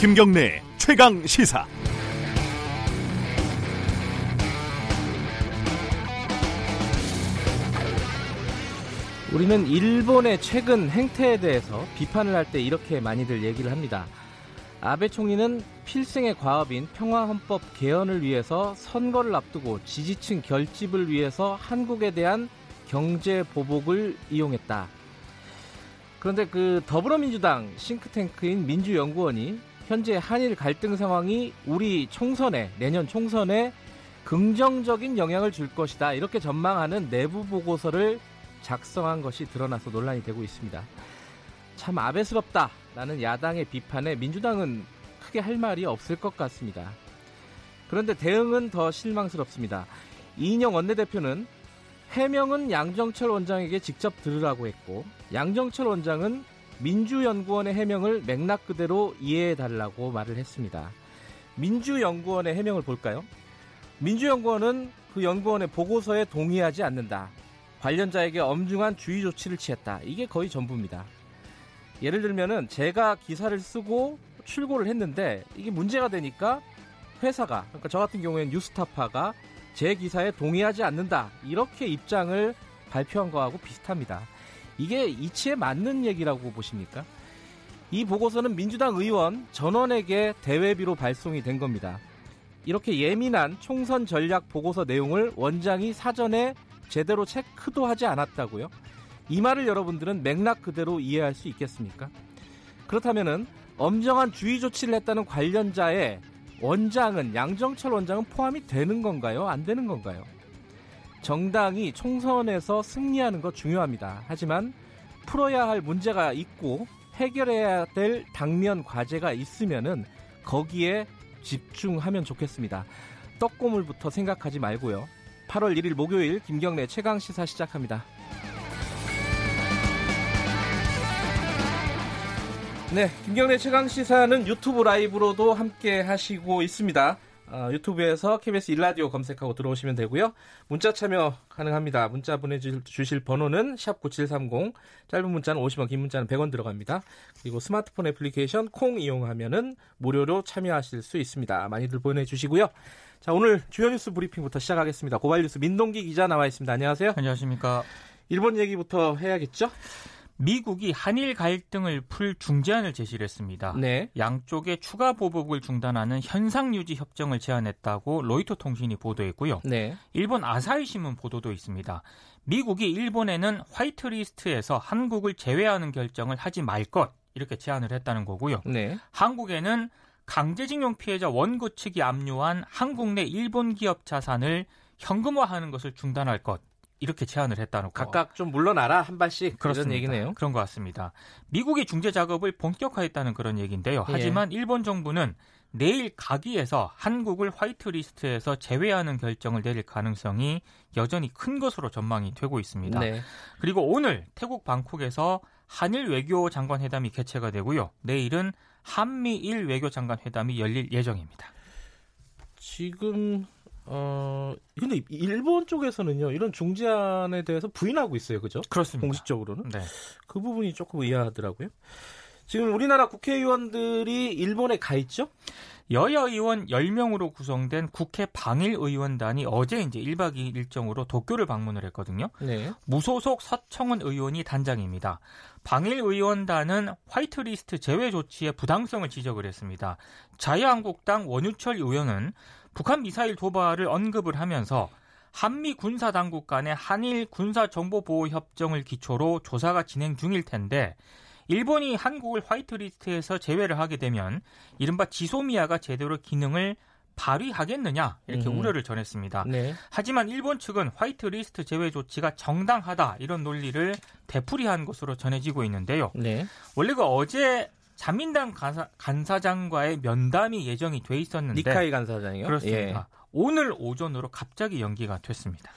김경래 최강 시사. 우리는 일본의 최근 행태에 대해서 비판을 할 때 이렇게 많이들 얘기를 합니다. 아베 총리는 필생의 과업인 평화헌법 개헌을 위해서 선거를 앞두고 지지층 결집을 위해서 한국에 대한 경제 보복을 이용했다. 그런데 그 더불어민주당 싱크탱크인 민주연구원이 현재 한일 갈등 상황이 우리 총선에 내년 총선에 긍정적인 영향을 줄 것이다 이렇게 전망하는 내부 보고서를 작성한 것이 드러나서 논란이 되고 있습니다. 참 아베스럽다라는 야당의 비판에 민주당은 크게 할 말이 없을 것 같습니다. 그런데 대응은 더 실망스럽습니다. 이인영 원내대표는 해명은 양정철 원장에게 직접 들으라고 했고 양정철 원장은 민주연구원의 해명을 맥락 그대로 이해해 달라고 말을 했습니다. 민주연구원의 해명을 볼까요? 민주연구원은 그 연구원의 보고서에 동의하지 않는다. 관련자에게 엄중한 주의 조치를 취했다. 이게 거의 전부입니다. 예를 들면은 제가 기사를 쓰고 출고를 했는데 이게 문제가 되니까 회사가 그러니까 저 같은 경우에는 뉴스타파가 제 기사에 동의하지 않는다. 이렇게 입장을 발표한 거하고 비슷합니다. 이게 이치에 맞는 얘기라고 보십니까? 이 보고서는 민주당 의원 전원에게 대외비로 발송이 된 겁니다. 이렇게 예민한 총선 전략 보고서 내용을 원장이 사전에 제대로 체크도 하지 않았다고요? 이 말을 여러분들은 맥락 그대로 이해할 수 있겠습니까? 그렇다면은 엄정한 주의 조치를 했다는 관련자의 원장은 양정철 원장은 포함이 되는 건가요? 안 되는 건가요? 정당이 총선에서 승리하는 것 중요합니다. 하지만 풀어야 할 문제가 있고 해결해야 될 당면 과제가 있으면은 거기에 집중하면 좋겠습니다. 떡고물부터 생각하지 말고요. 8월 1일 목요일 김경래 최강 시사 시작합니다. 네, 김경래 최강 시사는 유튜브 라이브로도 함께 하시고 있습니다. 어, 유튜브에서 KBS 일라디오 검색하고 들어오시면 되고요. 문자 참여 가능합니다. 문자 보내주실 번호는 샵 9730, 짧은 문자는 50원, 긴 문자는 100원 들어갑니다. 그리고 스마트폰 애플리케이션 콩 이용하면은 무료로 참여하실 수 있습니다. 많이들 보내주시고요. 자, 오늘 주요 뉴스 브리핑부터 시작하겠습니다. 고발 뉴스 민동기 기자 나와 있습니다. 안녕하세요. 안녕하십니까. 일본 얘기부터 해야겠죠? 미국이 한일 갈등을 풀 중재안을 제시를 했습니다. 네. 양쪽의 추가 보복을 중단하는 현상 유지 협정을 제안했다고 로이터 통신이 보도했고요. 네. 일본 아사히 신문 보도도 있습니다. 미국이 일본에는 화이트리스트에서 한국을 제외하는 결정을 하지 말 것 이렇게 제안을 했다는 거고요. 네. 한국에는 강제징용 피해자 원고 측이 압류한 한국 내 일본 기업 자산을 현금화하는 것을 중단할 것 이렇게 제안을 했다는 거. 각각 좀 물러나라 한 발씩 그런 얘기네요. 그런 것 같습니다. 미국이 중재 작업을 본격화했다는 그런 얘기인데요. 예. 하지만 예. 일본 정부는 내일 가기에서 한국을 화이트리스트에서 제외하는 결정을 내릴 가능성이 여전히 큰 것으로 전망이 되고 있습니다. 네. 그리고 오늘 태국 방콕에서 한일 외교 장관 회담이 개최가 되고요. 내일은 한미일 외교 장관 회담이 열릴 예정입니다. 지금 어 근데 일본 쪽에서는요 이런 중재안에 대해서 부인하고 있어요, 그죠? 그렇습니다. 공식적으로는 네. 그 부분이 조금 의아하더라고요. 지금 우리나라 국회의원들이 일본에 가 있죠? 여야 의원 10명으로 구성된 국회 방일 의원단이 어제 이제 1박 2일 일정으로 도쿄를 방문을 했거든요. 네. 무소속 서청은 의원이 단장입니다. 방일 의원단은 화이트리스트 제외 조치의 부당성을 지적을 했습니다. 자유한국당 원유철 의원은 북한 미사일 도발을 언급을 하면서 한미 군사 당국 간의 한일 군사 정보 보호 협정을 기초로 조사가 진행 중일 텐데 일본이 한국을 화이트리스트에서 제외를 하게 되면 이른바 지소미아가 제대로 기능을 발휘하겠느냐 이렇게 음. 우려를 전했습니다. 네. 하지만 일본 측은 화이트리스트 제외 조치가 정당하다 이런 논리를 되풀이한 것으로 전해지고 있는데요. 네. 원래 그 어제 자민당 간사, 장과의 면담이 예정이 돼 있었는데 니카이 간사장이요? 그렇습니다. 예. 오늘 오전으로 갑자기 연기가 됐습니다.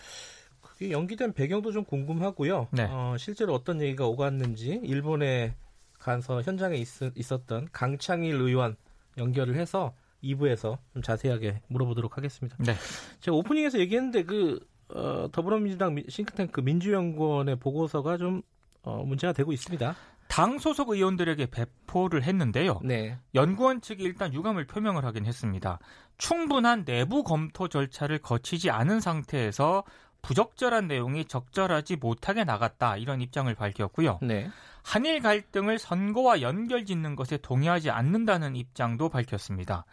그게 연기된 배경도 좀 궁금하고요. 네. 어, 실제로 어떤 얘기가 오갔는지 일본에 가서 현장에 있, 있었던 강창일 의원 연결을 해서 2부에서 좀 자세하게 물어보도록 하겠습니다. 네. 제가 오프닝에서 얘기했는데 그 어, 더불어민주당 싱크탱크 민주연구원의 보고서가 좀 어, 문제가 되고 있습니다. 당 소속 의원들에게 배포를 했는데요. 네. 연구원 측이 일단 유감을 표명을 하긴 했습니다. 충분한 내부 검토 절차를 거치지 않은 상태에서 부적절한 내용이 적절하지 못하게 나갔다 이런 입장을 밝혔고요. 네. 한일 갈등을 선거와 연결짓는 것에 동의하지 않는다는 입장도 밝혔습니다.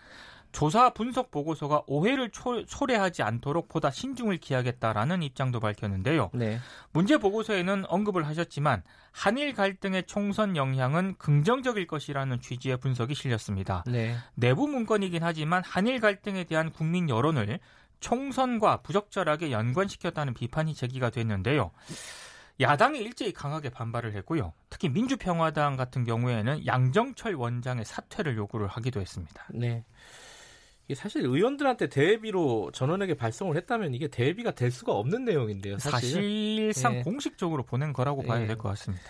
조사 분석 보고서가 오해를 초, 초래하지 않도록 보다 신중을 기하겠다라는 입장도 밝혔는데요. 네. 문제 보고서에는 언급을 하셨지만 한일 갈등의 총선 영향은 긍정적일 것이라는 취지의 분석이 실렸습니다. 네. 내부 문건이긴 하지만 한일 갈등에 대한 국민 여론을 총선과 부적절하게 연관시켰다는 비판이 제기가 됐는데요. 야당이 일제히 강하게 반발을 했고요. 특히 민주평화당 같은 경우에는 양정철 원장의 사퇴를 요구를 하기도 했습니다. 네. 사실 의원들한테 대비로 전원에게 발송을 했다면 이게 대비가 될 수가 없는 내용인데요. 사실. 상 네. 공식적으로 보낸 거라고 봐야 네. 될것 같습니다.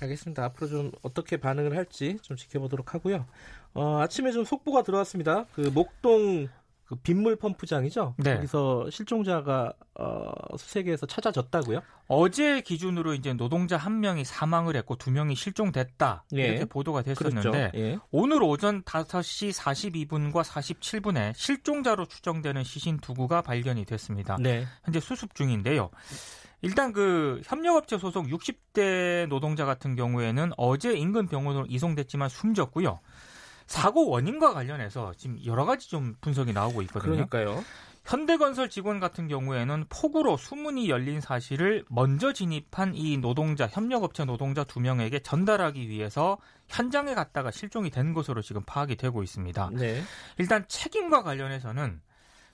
알겠습니다. 앞으로 좀 어떻게 반응을 할지 좀 지켜보도록 하고요. 어, 아침에 좀 속보가 들어왔습니다. 그 목동 그 빗물 펌프장이죠. 네. 거기서 실종자가 어, 수색에서 찾아졌다고요? 어제 기준으로 이제 노동자 한 명이 사망을 했고 두 명이 실종됐다 예. 이렇게 보도가 됐었는데 그렇죠. 예. 오늘 오전 5시 42분과 47분에 실종자로 추정되는 시신 두 구가 발견이 됐습니다. 네. 현재 수습 중인데요. 일단 그 협력업체 소속 60대 노동자 같은 경우에는 어제 인근 병원으로 이송됐지만 숨졌고요. 사고 원인과 관련해서 지금 여러 가지 좀 분석이 나오고 있거든요. 그러니까요. 현대건설 직원 같은 경우에는 폭우로 수문이 열린 사실을 먼저 진입한 이 노동자 협력업체 노동자 두 명에게 전달하기 위해서 현장에 갔다가 실종이 된 것으로 지금 파악이 되고 있습니다. 네. 일단 책임과 관련해서는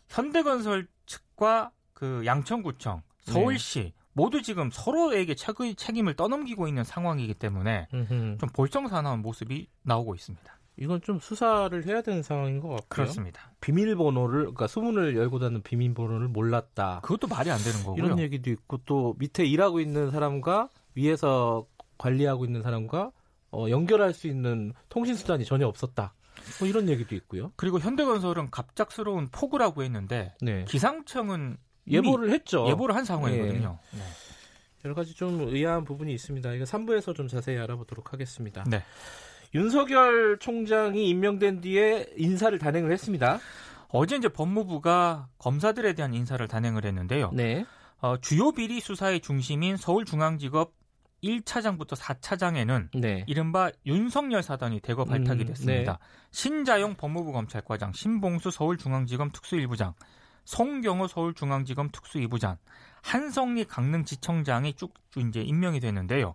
현대건설 측과 그 양천구청, 서울시 네. 모두 지금 서로에게 책임을 떠넘기고 있는 상황이기 때문에 음흠. 좀 볼썽사나운 모습이 나오고 있습니다. 이건 좀 수사를 해야 되는 상황인 것 같고요. 그렇습니다. 비밀번호를 그러니까 소문을 열고 닫는 비밀번호를 몰랐다. 그것도 말이 안 되는 거고요. 이런 얘기도 있고 또 밑에 일하고 있는 사람과 위에서 관리하고 있는 사람과 어, 연결할 수 있는 통신 수단이 전혀 없었다. 뭐 이런 얘기도 있고요. 그리고 현대건설은 갑작스러운 폭우라고 했는데 네. 기상청은 예보를 했죠. 예보를 한 상황이거든요. 네. 네. 여러 가지 좀 의아한 부분이 있습니다. 이거 3부에서 좀 자세히 알아보도록 하겠습니다. 네. 윤석열 총장이 임명된 뒤에 인사를 단행을 했습니다. 어제 이제 법무부가 검사들에 대한 인사를 단행을 했는데요. 네. 어, 주요 비리 수사의 중심인 서울중앙지법 1차장부터 4차장에는 네. 이른바 윤석열 사단이 대거 발탁이 음, 됐습니다. 음, 네. 신자용 법무부 검찰과장, 신봉수 서울중앙지검 특수일부장, 송경호 서울중앙지검 특수이부장, 한성리 강릉지청장이 쭉 이제 임명이 되는데요.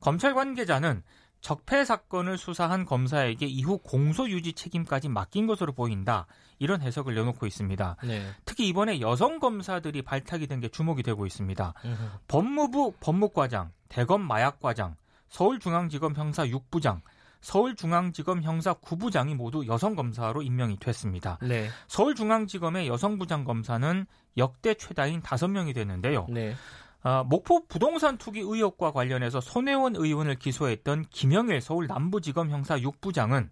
검찰 관계자는 적폐 사건을 수사한 검사에게 이후 공소 유지 책임까지 맡긴 것으로 보인다. 이런 해석을 내놓고 있습니다. 네. 특히 이번에 여성 검사들이 발탁이 된 게 주목이 되고 있습니다. 으흠. 법무부 법무과장, 대검 마약과장, 서울중앙지검 형사 6부장, 서울중앙지검 형사 9부장이 모두 여성 검사로 임명이 됐습니다. 네. 서울중앙지검의 여성부장 검사는 역대 최다인 5명이 됐는데요. 네. 어, 목포 부동산 투기 의혹과 관련해서 손혜원 의원을 기소했던 김영일 서울 남부지검 형사 6부장은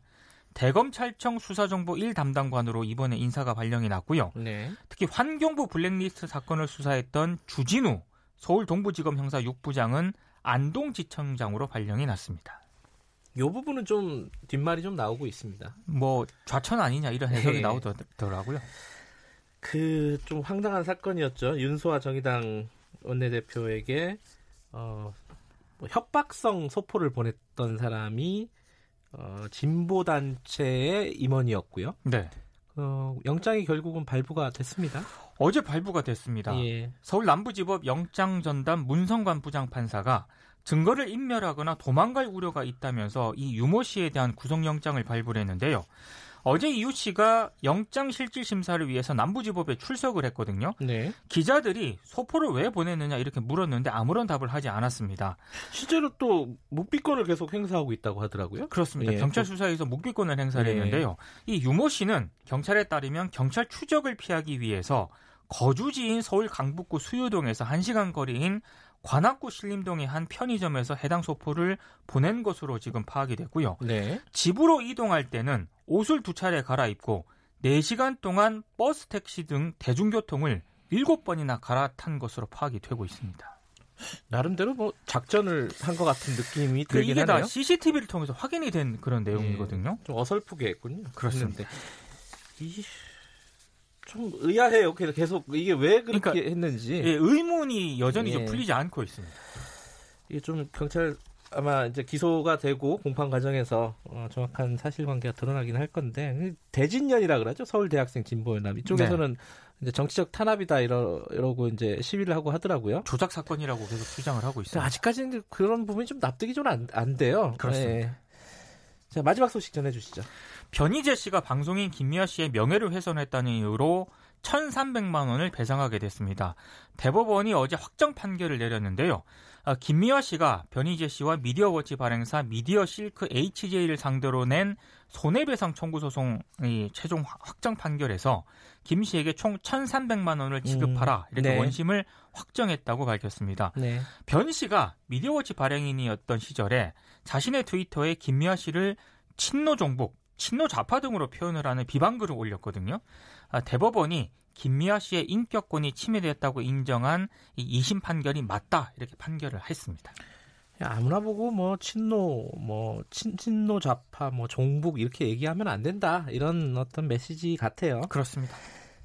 대검찰청 수사정보 1 담당관으로 이번에 인사가 발령이 났고요. 네. 특히 환경부 블랙리스트 사건을 수사했던 주진우 서울 동부지검 형사 6부장은 안동지청장으로 발령이 났습니다. 이 부분은 좀 뒷말이 좀 나오고 있습니다. 뭐 좌천 아니냐 이런 해석이 네. 나오더라고요. 그 좀 황당한 사건이었죠. 윤소아 정의당 원내대표에게 어, 뭐 협박성 소포를 보냈던 사람이 어, 진보 단체의 임원이었고요. 네. 어, 영장이 결국은 발부가 됐습니다. 어제 발부가 됐습니다. 예. 서울 남부지법 영장 전담 문성관 부장판사가 증거를 인멸하거나 도망갈 우려가 있다면서 이 유모 씨에 대한 구속영장을 발부를 했는데요. 어제 이유 씨가 영장 실질 심사를 위해서 남부지법에 출석을 했거든요. 네. 기자들이 소포를 왜 보냈느냐 이렇게 물었는데 아무런 답을 하지 않았습니다. 실제로 또 묵비권을 계속 행사하고 있다고 하더라고요. 그렇습니다. 예. 경찰 수사에서 묵비권을 행사를 예. 했는데요. 이 유모 씨는 경찰에 따르면 경찰 추적을 피하기 위해서 거주지인 서울 강북구 수유동에서 1시간 거리인 관악구 신림동의 한 편의점에서 해당 소포를 보낸 것으로 지금 파악이 됐고요. 네. 집으로 이동할 때는 옷을 두 차례 갈아입고 4시간 동안 버스, 택시 등 대중교통을 7번이나 갈아탄 것으로 파악이 되고 있습니다. 나름대로 뭐 작전을 한 것 같은 느낌이 그 들긴 이게 하네요. 다 CCTV를 통해서 확인이 된 그런 내용이거든요. 예, 좀 어설프게 했군요. 그렇습니다. 이, 좀 의아해요. 계속 이게 왜 그렇게 그러니까, 했는지 예, 의문이 여전히 예. 좀 풀리지 않고 있습니다. 이게 좀 경찰 아마 이제 기소가 되고 공판 과정에서 어, 정확한 사실관계가 드러나긴 할 건데 대진년이라 그러죠 서울 대학생 진보연합 이쪽에서는 네. 이제 정치적 탄압이다 이러, 이러고 이제 시위를 하고 하더라고요. 조작 사건이라고 계속 주장을 하고 있어요. 아직까지는 그런 부분이 좀 납득이 좀 안 안 돼요. 그렇습니다. 네. 자 마지막 소식 전해주시죠. 변희재 씨가 방송인 김미아 씨의 명예를 훼손했다는 이유로 1,300만 원을 배상하게 됐습니다. 대법원이 어제 확정 판결을 내렸는데요. 아, 김미화 씨가 변희재 씨와 미디어워치 발행사 미디어 실크 HJ를 상대로 낸 손해배상 청구 소송의 최종 확정 판결에서 김 씨에게 총 1,300만 원을 지급하라 이렇게 네. 원심을 확정했다고 밝혔습니다. 네. 변 씨가 미디어워치 발행인이었던 시절에 자신의 트위터에 김미화 씨를 친노 종북, 친노 좌파 등으로 표현을 하는 비방글을 올렸거든요. 아, 대법원이 김미아 씨의 인격권이 침해되었다고 인정한 이 2심 판결이 맞다 이렇게 판결을 했습니다. 아무나 보고 뭐 친노, 뭐 친, 친노 좌파, 뭐 종북 이렇게 얘기하면 안 된다 이런 어떤 메시지 같아요. 그렇습니다.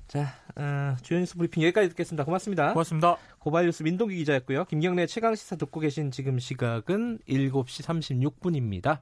자, 어, 주요 뉴스 브리핑 여기까지 듣겠습니다. 고맙습니다. 고맙습니다. 고발뉴스 민동기 기자였고요. 김경래 최강 시사 듣고 계신 지금 시각은 7시 36분입니다.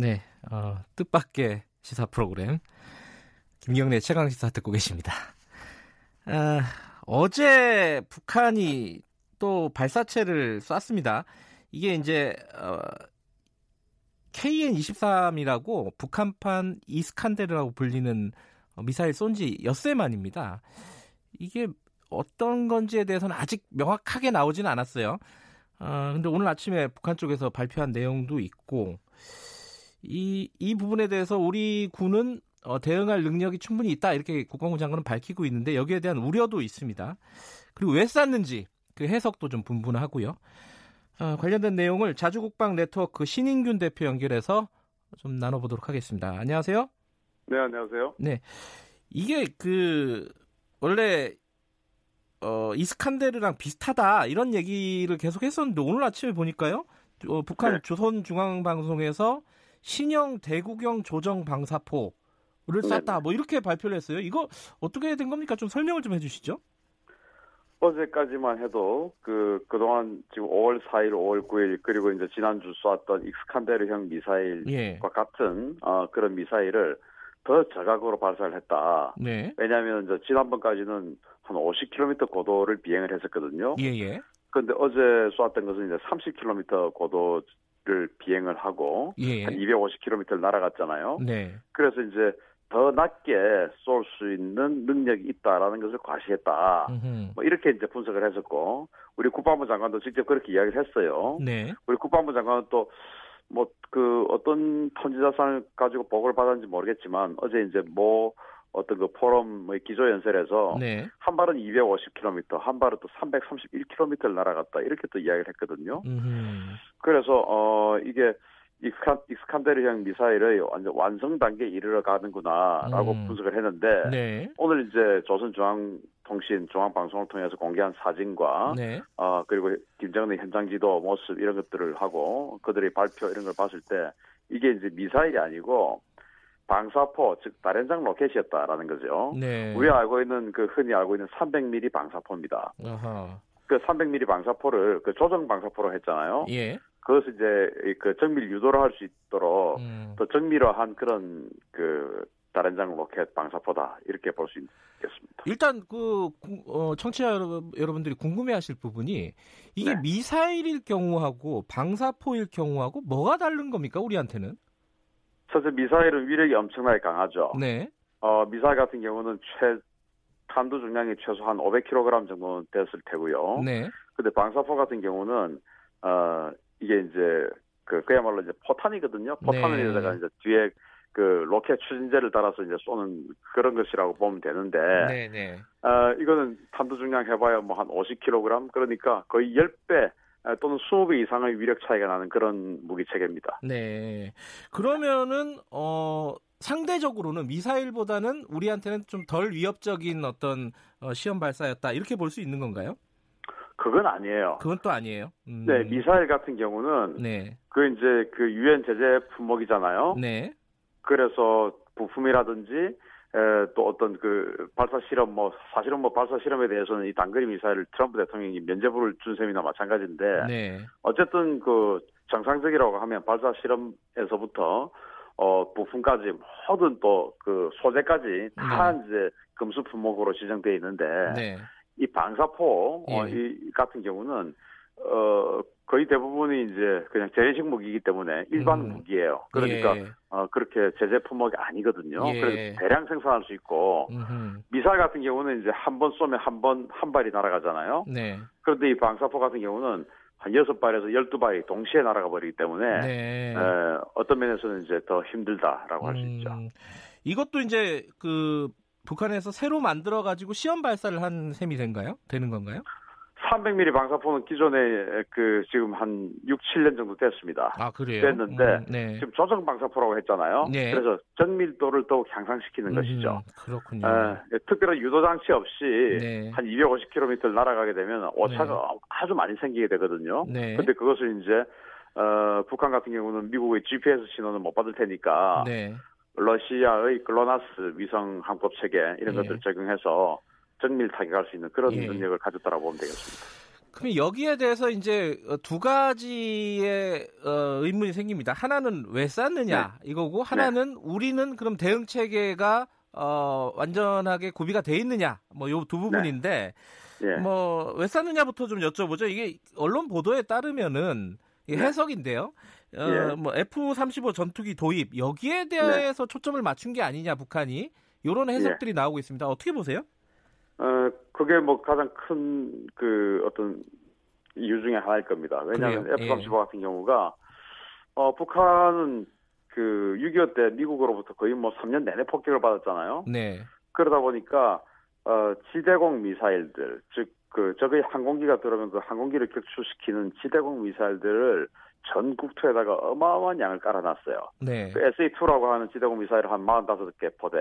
네, 어, 뜻밖의 시사 프로그램 김경래 최강 시사 듣고 계십니다. 아, 어제 북한이 또 발사체를 쐈습니다. 이게 이제 어, KN-23이라고 북한판 이스칸데르라고 불리는 미사일 쏜지 엿새 만입니다. 이게 어떤 건지에 대해서는 아직 명확하게 나오지는 않았어요. 어, 근데 오늘 아침에 북한 쪽에서 발표한 내용도 있고 이, 이 부분에 대해서 우리 군은 어, 대응할 능력이 충분히 있다 이렇게 국방부 장관은 밝히고 있는데 여기에 대한 우려도 있습니다. 그리고 왜 쐈는지 그 해석도 좀 분분하고요. 어, 관련된 내용을 자주국방 네트워크 신인균 대표 연결해서 좀 나눠보도록 하겠습니다. 안녕하세요. 네, 안녕하세요. 네, 이게 그 원래 어, 이스칸데르랑 비슷하다 이런 얘기를 계속 했었는데 오늘 아침에 보니까요. 어, 북한 네. 조선중앙방송에서 신형 대구경 조정 방사포를 쐈다. 네네. 뭐 이렇게 발표를 했어요. 이거 어떻게 된 겁니까? 좀 설명을 좀 해주시죠. 어제까지만 해도 그 그동안 지금 5월 4일, 5월 9일 그리고 이제 지난주 쐈던 익스칸데르형 미사일과 예. 같은 어, 그런 미사일을 더 저각으로 발사를 했다. 네. 왜냐하면 이제 지난번까지는 한 50km 고도를 비행을 했었거든요. 예예. 그런데 어제 쐈던 것은 이제 30km 고도 를 비행을 하고 예. 한 250km를 날아갔잖아요. 네. 그래서 이제 더 낮게 쏠 수 있는 능력이 있다라는 것을 과시했다. 음흠. 뭐 이렇게 이제 분석을 했었고 우리 국방부 장관도 직접 그렇게 이야기를 했어요. 네. 우리 국방부 장관은 또 뭐 그 어떤 탐지자산을 가지고 보고를 받았는지 모르겠지만 어제 이제 뭐 어떤 그 포럼의 기조 연설에서 네. 한 발은 250km, 한 발은 또 331km를 날아갔다 이렇게 또 이야기를 했거든요. 음흠. 그래서 어 이게 이스칸, 이스칸데르형 미사일의 완전 완성 단계에 이르러 가는구나라고 음. 분석을 했는데 네. 오늘 이제 조선중앙통신 중앙방송을 통해서 공개한 사진과 네. 어 그리고 김정은의 현장 지도 모습 이런 것들을 하고 그들의 발표 이런 걸 봤을 때 이게 이제 미사일이 아니고 방사포 즉 다련장 로켓이었다라는 거죠. 네. 우리가 알고 있는 그 흔히 알고 있는 300mm 방사포입니다. 아하. 그 300mm 방사포를 그 조정 방사포로 했잖아요. 예. 그것을 이제 그 정밀 유도를 할 수 있도록 음. 더 정밀화한 그런 그 다련장 로켓 방사포다 이렇게 볼 수 있겠습니다. 일단 그 어, 청취자 여러분들이 궁금해하실 부분이 이게 네. 미사일일 경우하고 방사포일 경우하고 뭐가 다른 겁니까 우리한테는? 첫째 미사일은 위력이 엄청나게 강하죠. 네. 어, 미사일 같은 경우는 최 탄두 중량이 최소한 500kg 정도 됐을 테고요. 네. 근데 방사포 같은 경우는 어 이게 이제 그 그야말로 이제 포탄이거든요. 포탄을 네. 이제 뒤에 그 로켓 추진제를 달아서 이제 쏘는 그런 것이라고 보면 되는데, 네, 네. 어, 이거는 탄두 중량 해봐야 뭐 한 50kg 그러니까 거의 10배 또는 20배 이상의 위력 차이가 나는 그런 무기 체계입니다. 네. 그러면은 어 상대적으로는 미사일보다는 우리한테는 좀 덜 위협적인 어떤 어, 시험 발사였다 이렇게 볼 수 있는 건가요? 그건 아니에요. 그건 또 아니에요. 음. 네, 미사일 같은 경우는 네. 그 이제 그 유엔 제재 품목이잖아요. 네. 그래서 부품이라든지 에, 또 어떤 그 발사 실험 뭐 사실은 뭐 발사 실험에 대해서는 이 단거리 미사일을 트럼프 대통령이 면제부를 준 셈이나 마찬가지인데 네. 어쨌든 그 정상적이라고 하면 발사 실험에서부터 어 부품까지 모든 또 그 소재까지 다 네. 이제 금수 품목으로 지정돼 있는데 네. 이 방사포 어, 예. 어, 이 같은 경우는 어 거의 대부분이 이제 그냥 재래식 무기이기 때문에 일반 음. 무기예요. 그러니까 예. 어 그렇게 제재 품목이 아니거든요. 예. 그래서 대량 생산할 수 있고 음흠. 미사일 같은 경우는 이제 한 번 쏘면 한번한 발이 날아가잖아요. 네. 그런데 이 방사포 같은 경우는 한 여섯 발에서 열두 발이 동시에 날아가 버리기 때문에 네. 에, 어떤 면에서는 이제 더 힘들다라고 음, 할수 있죠. 이것도 이제 그 북한에서 새로 만들어 가지고 시험 발사를 한 셈이 된가요? 되는 건가요? 300mm 방사포는 기존에 그 지금 한 6, 7년 정도 됐습니다. 아 그래요? 됐는데 음, 네. 지금 조정 방사포라고 했잖아요. 네. 그래서 정밀도를 더욱 향상시키는 음, 것이죠. 그렇군요. 에, 특별한 유도 장치 없이 네. 한 250km 날아가게 되면 오차가 네. 아주 많이 생기게 되거든요. 네. 근데 그것을 이제 어, 북한 같은 경우는 미국의 GPS 신호는 못 받을 테니까 네. 러시아의 글로나스 위성 항법 체계 이런 예. 것들 적용해서 정밀 타격할 수 있는 그런 예. 능력을 가졌다라고 보면 되겠습니다. 그럼 여기에 대해서 이제 두 가지의 어, 의문이 생깁니다. 하나는 왜 쐈느냐 네. 이거고 하나는 네. 우리는 그럼 대응 체계가 어, 완전하게 구비가 돼 있느냐 뭐 요 두 부분인데 네. 네. 뭐왜 쐈느냐부터 좀 여쭤보죠. 이게 언론 보도에 따르면은 네. 해석인데요. 어, 예. 뭐 F-35 전투기 도입 여기에 대해서 네. 초점을 맞춘 게 아니냐 북한이 이런 해석들이 예. 나오고 있습니다. 어떻게 보세요? 어, 그게 뭐 가장 큰 그 어떤 이유 중에 하나일 겁니다. 왜냐하면 F-35 예. 같은 경우가 어, 북한은 그 6.25 때 미국으로부터 거의 뭐 3년 내내 폭격을 받았잖아요. 네. 그러다 보니까 어, 지대공 미사일들, 즉, 그, 적의 항공기가 들어오면 그 항공기를 격추시키는 지대공 미사일들을 전 국토에다가 어마어마한 양을 깔아놨어요. 네. 그 SA-2라고 하는 지대공 미사일 한 45개 포대,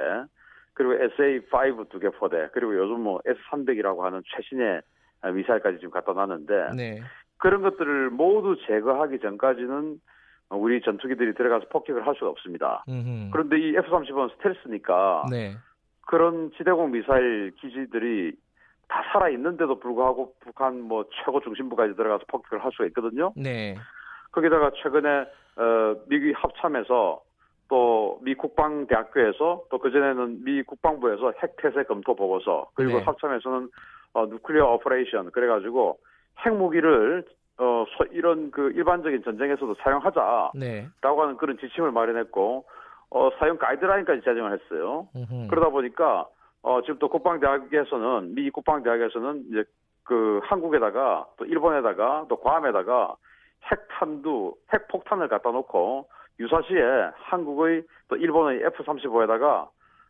그리고 SA-5 두 개 포대, 그리고 요즘 뭐 S-300이라고 하는 최신의 미사일까지 지금 갖다 놨는데, 네. 그런 것들을 모두 제거하기 전까지는 우리 전투기들이 들어가서 폭격을 할 수가 없습니다. 음흠. 그런데 이 F-35는 스텔스니까, 네. 그런 지대공 미사일 기지들이 다 살아 있는데도 불구하고 북한 뭐 최고 중심부까지 들어가서 폭격을 할 수가 있거든요. 네. 거기다가 최근에 어, 미국이 합참에서 또 미 국방대학교에서 또 그전에는 미 국방부에서 핵태세 검토 보고서 그리고 네. 합참에서는 어, nuclear operation 그래가지고 핵무기를 어, 소, 이런 그 일반적인 전쟁에서도 사용하자라고 네. 하는 그런 지침을 마련했고 어, 사용 가이드라인까지 제정을 했어요. 음흠. 그러다 보니까 어, 지금 또 국방대학에서는 미 국방대학에서는 이제 그 한국에다가 또 일본에다가 또 괌에다가 핵탄두, 핵폭탄을 갖다 놓고 유사시에 한국의 또 일본의 F-35에다가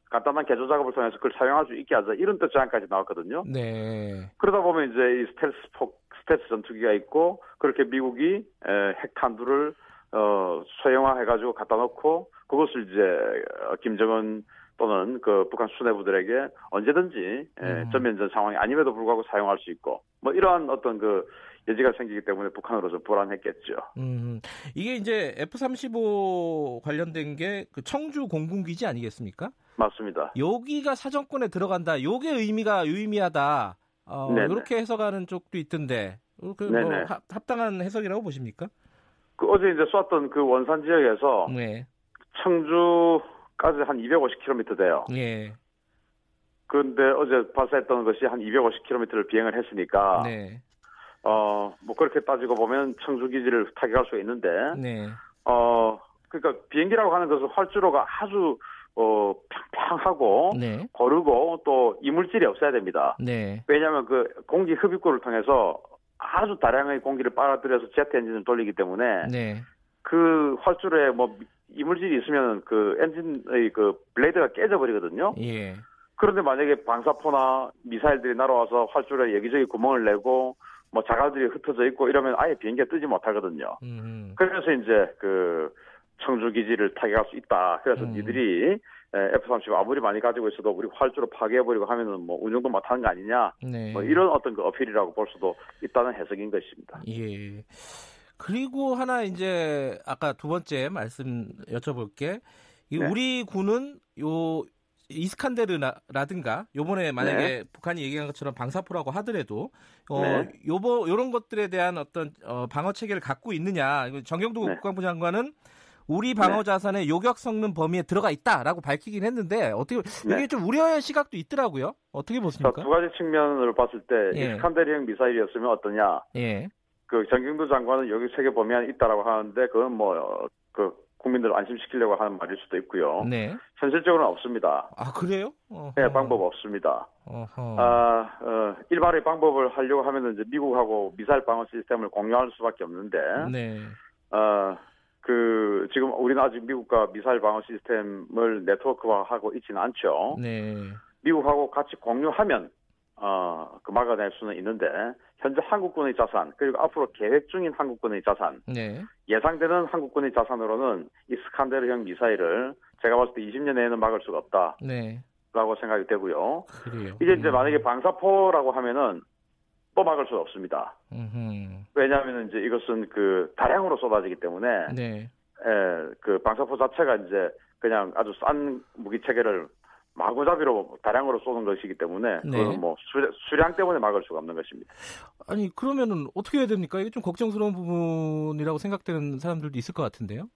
간단한 개조 작업을 통해서 그걸 사용할 수 있게 하자 이런 뜻 제안까지 나왔거든요. 네. 그러다 보면 이제 이 스텔스 폭 스텔스 전투기가 있고 그렇게 미국이 에, 핵탄두를 어 소형화해가지고 갖다 놓고 그것을 이제 어, 김정은 또는 그 북한 수뇌부들에게 언제든지 음. 전면전 상황이 아님에도 불구하고 사용할 수 있고 뭐 이러한 어떤 그 여지가 생기기 때문에 북한으로서 불안했겠죠. 음, 이게 이제 F-35 관련된 게 그 청주 공군기지 아니겠습니까? 맞습니다. 여기가 사정권에 들어간다. 요게 의미가 유의미하다. 어, 이렇게 해석하는 쪽도 있던데, 그 뭐 합당한 해석이라고 보십니까? 그 어제 이제 쐈던 그 원산 지역에서 네. 청주까지 한 250km 돼요. 예. 그런데 어제 발사했던 것이 한 250km를 비행을 했으니까 네. 어, 뭐 그렇게 따지고 보면 청주 기지를 타격할 수 있는데, 네. 어, 그러니까 비행기라고 하는 것은 활주로가 아주 어, 평평한 하고 네. 고르고 또 이물질이 없어야 됩니다. 네. 왜냐하면 그 공기 흡입구를 통해서 아주 다량의 공기를 빨아들여서 제트 엔진을 돌리기 때문에 네. 그 활주로에 뭐 이물질이 있으면 그 엔진의 그 블레이드가 깨져버리거든요. 예. 그런데 만약에 방사포나 미사일들이 날아와서 활주로에 여기저기 구멍을 내고 뭐 자갈들이 흩어져 있고 이러면 아예 비행기가 뜨지 못하거든요. 음. 그래서 이제 그 청주 기지를 타격할 수 있다. 그래서 음. 니들이 F-35 아무리 많이 가지고 있어도 우리 활주로 파괴해버리고 하면은 뭐 운영도 못하는 거 아니냐. 네. 뭐 이런 어떤 그 어필이라고 볼 수도 있다는 해석인 것입니다. 예. 그리고 하나 이제 아까 두 번째 말씀 여쭤볼게. 이 네. 우리 군은 요 이스칸데르라든가 요번에 만약에 네. 북한이 얘기한 것처럼 방사포라고 하더라도 어 네. 요번 요런 것들에 대한 어떤 어 방어 체계를 갖고 있느냐 정경도 네. 국방부 장관은 우리 방어 네. 자산의 요격 성능 범위에 들어가 있다라고 밝히긴 했는데 어떻게 네. 이게 좀 우려의 시각도 있더라고요. 어떻게 보십니까? 두 가지 측면으로 봤을 때 예. 이스칸데르형 미사일이었으면 어떠냐? 예. 그 정경도 장관은 여기 세계 범위에 있다라고 하는데 그건 뭐그 국민들을 안심시키려고 하는 말일 수도 있고요. 네. 현실적으로는 없습니다. 아 그래요? 어허. 네, 방법 없습니다. 어허. 아, 어, 일반의 방법을 하려고 하면은 이제 미국하고 미사일 방어 시스템을 공유할 수밖에 없는데, 네. 어, 그 지금 우리는 아직 미국과 미사일 방어 시스템을 네트워크화하고 있지는 않죠. 네. 미국하고 같이 공유하면 어, 그 막아낼 수는 있는데 현재 한국군의 자산 그리고 앞으로 계획 중인 한국군의 자산 네. 예상되는 한국군의 자산으로는 이 스칸데르형 미사일을 제가 봤을 때 20년 내에는 막을 수가 없다. 네. 라고 생각이 되고요. 그래요. 이게 이제 음. 만약에 방사포라고 하면은 또 막을 수 없습니다. 음흠. 왜냐하면 이제 이것은 그 다량으로 쏟아지기 때문에 네. 에, 그 방사포 자체가 이제 그냥 아주 싼 무기 체계를 마구잡이로 다량으로 쏘는 것이기 때문에 네. 그건 뭐 수량 때문에 막을 수가 없는 것입니다. 아니 그러면은 어떻게 해야 됩니까? 이게 좀 걱정스러운 부분이라고 생각되는 사람들도 있을 것 같은데요.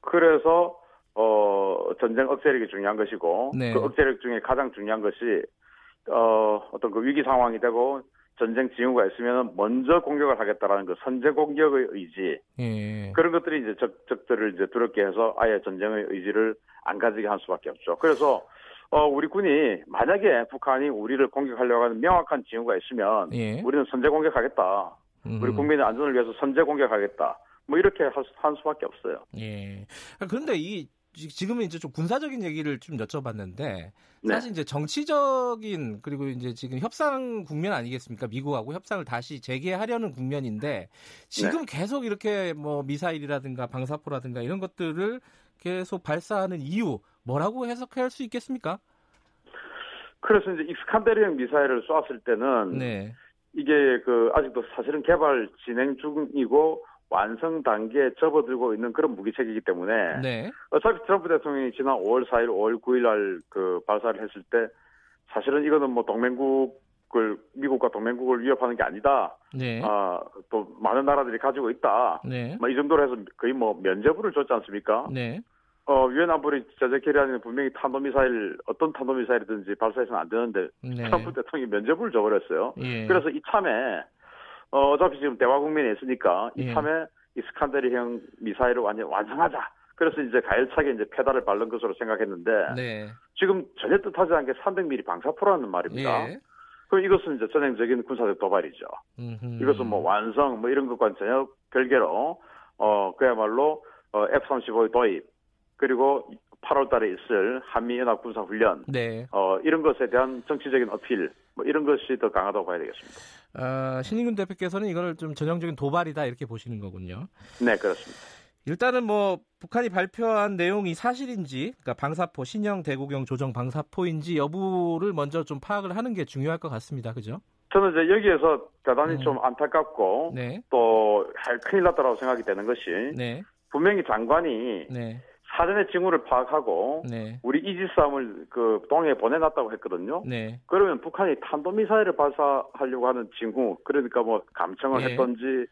그래서 어 전쟁 억제력이 중요한 것이고 네. 그 억제력 중에 가장 중요한 것이 어 어떤 그 위기 상황이 되고 전쟁 징후가 있으면 먼저 공격을 하겠다라는 그 선제 공격의 의지 예. 그런 것들이 이제 적, 적들을 이제 두렵게 해서 아예 전쟁의 의지를 안 가지게 할 수밖에 없죠. 그래서 어, 우리 군이 만약에 북한이 우리를 공격하려고 하는 명확한 징후가 있으면 예. 우리는 선제 공격하겠다. 음. 우리 국민의 안전을 위해서 선제 공격하겠다. 뭐 이렇게 할, 한 수밖에 없어요. 예. 그런데 이 지금은 이제 좀 군사적인 얘기를 좀 여쭤봤는데 네. 사실 이제 정치적인 그리고 이제 지금 협상 국면 아니겠습니까? 미국하고 협상을 다시 재개하려는 국면인데 지금 네. 계속 이렇게 뭐 미사일이라든가 방사포라든가 이런 것들을 계속 발사하는 이유 뭐라고 해석할 수 있겠습니까? 그래서 이제 익스칸데르형 미사일을 쏘았을 때는 네. 이게 그 아직도 사실은 개발 진행 중이고 완성 단계에 접어들고 있는 그런 무기체계이기 때문에 네. 어차피 트럼프 대통령이 지난 5월 4일, 5월 9일 날 그 발사를 했을 때 사실은 이거는 뭐 동맹국을 미국과 동맹국을 위협하는 게 아니다. 네. 아또 많은 나라들이 가지고 있다. 네. 뭐이 정도로 해서 거의 뭐 면제부를 줬지 않습니까? 네. 어, 유엔 안보리 제재 결의안에는 분명히 탄도미사일, 어떤 탄도미사일이든지 발사해서는 안 되는데, 네. 트럼프 대통령이 면제부를 줘버렸어요. 예. 그래서 이참에, 어, 어차피 지금 대화 국면에 있으니까, 이참에 예. 이스칸데르형 미사일을 완전 완성하자. 그래서 이제 가열차게 이제 페달을 밟는 것으로 생각했는데, 네. 지금 전혀 뜻하지 않게 300mm 방사포라는 말입니다. 예. 그럼 이것은 이제 전형적인 군사적 도발이죠. 음흠. 이것은 뭐 완성, 뭐 이런 것과는 전혀 별개로, 어, 그야말로, 어, F-35의 도입, 그리고 8월 달에 있을 한미연합 군사훈련, 네. 어, 이런 것에 대한 정치적인 어필, 뭐 이런 것이 더 강하다고 봐야 되겠습니다. 어, 신인균 대표께서는 이걸 좀 전형적인 도발이다 이렇게 보시는 거군요. 네, 그렇습니다. 일단은 뭐 북한이 발표한 내용이 사실인지, 그러니까 방사포 신형 대구경 조정 방사포인지 여부를 먼저 좀 파악을 하는 게 중요할 것 같습니다. 그죠? 저는 이제 여기에서 대단히 음. 좀 안타깝고 네. 또 큰일 났다고 생각이 되는 것이 네. 분명히 장관이 네. 사전에 징후를 파악하고 네. 우리 이지스함을 그 동해에 보내놨다고 했거든요. 네. 그러면 북한이 탄도미사일을 발사하려고 하는 징후, 그러니까 뭐 감청을 네. 했던지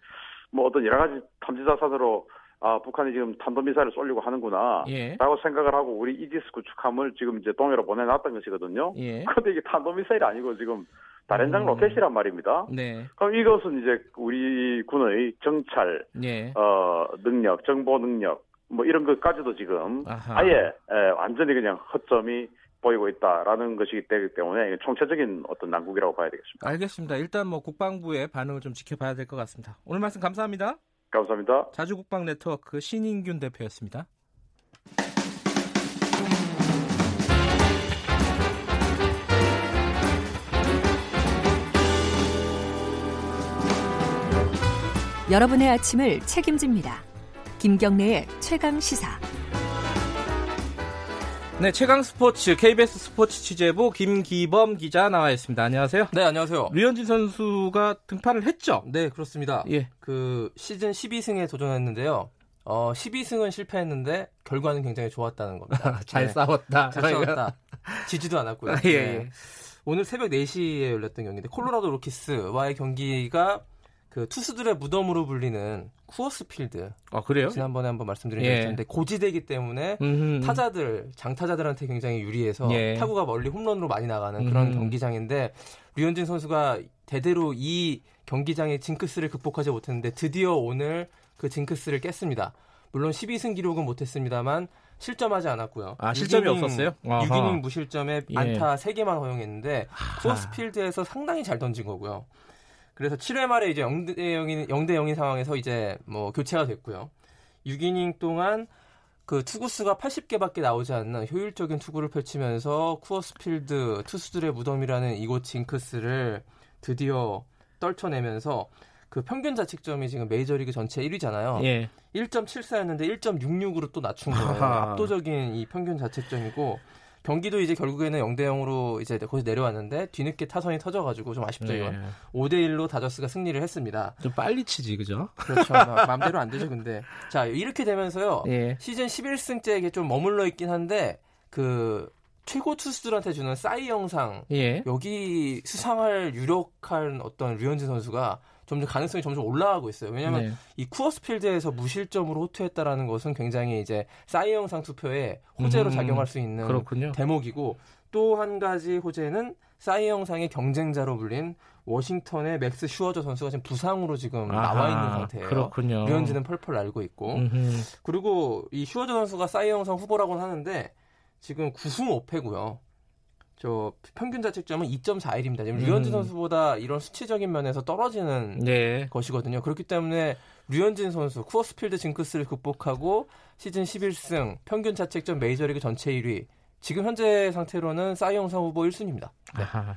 뭐 어떤 여러 가지 탐지 자산으로 아 북한이 지금 탄도미사일을 쏠려고 하는구나라고 예. 생각을 하고 우리 이지스 구축함을 지금 이제 동해로 보내놨던 것이거든요. 예. 그런데 이게 탄도미사일이 아니고 지금 다른장 음. 로켓이란 말입니다. 네. 그럼 이것은 이제 우리 군의 정찰, 예. 어, 능력, 정보 능력, 뭐 이런 것까지도 지금 아하. 아예 에, 완전히 그냥 허점이 보이고 있다라는 것이기 때문에 총체적인 어떤 난국이라고 봐야 되겠습니다. 알겠습니다. 일단 뭐 국방부의 반응을 좀 지켜봐야 될 것 같습니다. 오늘 말씀 감사합니다. 감사합니다. 자주국방 네트워크 신인균 대표였습니다. 여러분의 아침을 책임집니다. 김경래의 최강 시사. 네, 최강 스포츠 KBS 스포츠 취재부 김기범 기자 나와 있습니다. 안녕하세요. 네, 안녕하세요. 류현진 선수가 등판을 했죠? 네, 그렇습니다. 예. 그 시즌 12승에 도전했는데요. 어, 12승은 실패했는데 결과는 굉장히 좋았다는 겁니다. 잘 네. 싸웠다. 잘 싸웠다. 지지도 않았고요. 아, 예, 예. 네. 오늘 새벽 4시에 열렸던 경기인데 콜로라도 로키스와의 경기가 그 투수들의 무덤으로 불리는 쿠어스 필드. 아 그래요? 지난번에 한번 말씀드린 예. 적이 있는데 고지대기 때문에 음흠. 타자들 장타자들한테 굉장히 유리해서 예. 타구가 멀리 홈런으로 많이 나가는 그런. 경기장인데 류현진 선수가 대대로 이 경기장의 징크스를 극복하지 못했는데 드디어 오늘 그 징크스를 깼습니다. 물론 12승 기록은 못했습니다만 실점하지 않았고요. 아 실점이 6이닝, 없었어요? 6이닝 무실점에 예. 안타 3개만 허용했는데 쿠어스 필드에서 상당히 잘 던진 거고요. 그래서 7회 말에 이제 0대 0인 0대 0인 상황에서 이제 뭐 교체가 됐고요. 6이닝 동안 그 투구수가 80개밖에 나오지 않는 효율적인 투구를 펼치면서 쿠어스필드 투수들의 무덤이라는 이곳 징크스를 드디어 떨쳐내면서 그 평균 자책점이 지금 메이저리그 전체 1위잖아요. 예. 1.74였는데 1.66으로 또 낮춘 거예요. 압도적인 이 평균 자책점이고 경기도 이제 결국에는 0대 0으로 이제 거기서 내려왔는데 뒤늦게 타선이 터져가지고 좀 아쉽죠 이건. 네. 5대 1로 다저스가 승리를 했습니다. 좀 빨리 치지 그죠? 그렇죠. 마음대로 안 되죠 근데. 자 이렇게 되면서요 예. 시즌 11승째에게 좀 머물러 있긴 한데 그 최고 투수들한테 주는 사이 영상 예. 여기 수상할 유력한 어떤 류현진 선수가 점점 가능성이 점점 올라가고 있어요. 왜냐하면 네. 이 쿠어스필드에서 무실점으로 호투했다라는 것은 굉장히 이제 사이 영상 투표에 호재로 음, 작용할 수 있는 그렇군요. 대목이고 또 한 가지 호재는 사이 영상의 경쟁자로 불린 워싱턴의 맥스 슈어저 선수가 지금 부상으로 지금 아하, 나와 있는 상태예요. 그렇군요. 류현진은 펄펄 날고 있고 음흠. 그리고 이 슈어저 선수가 사이 영상 후보라고는 하는데 지금 9승 5패고요. 저 평균 자책점은 2.41입니다. 지금 음. 류현진 선수보다 이런 수치적인 면에서 떨어지는 네. 것이거든요. 그렇기 때문에 류현진 선수 쿠어스필드 징크스를 극복하고 시즌 11승, 평균 자책점 메이저리그 전체 1위. 지금 현재 상태로는 싸이 영상 후보 1순위입니다. 네. 아,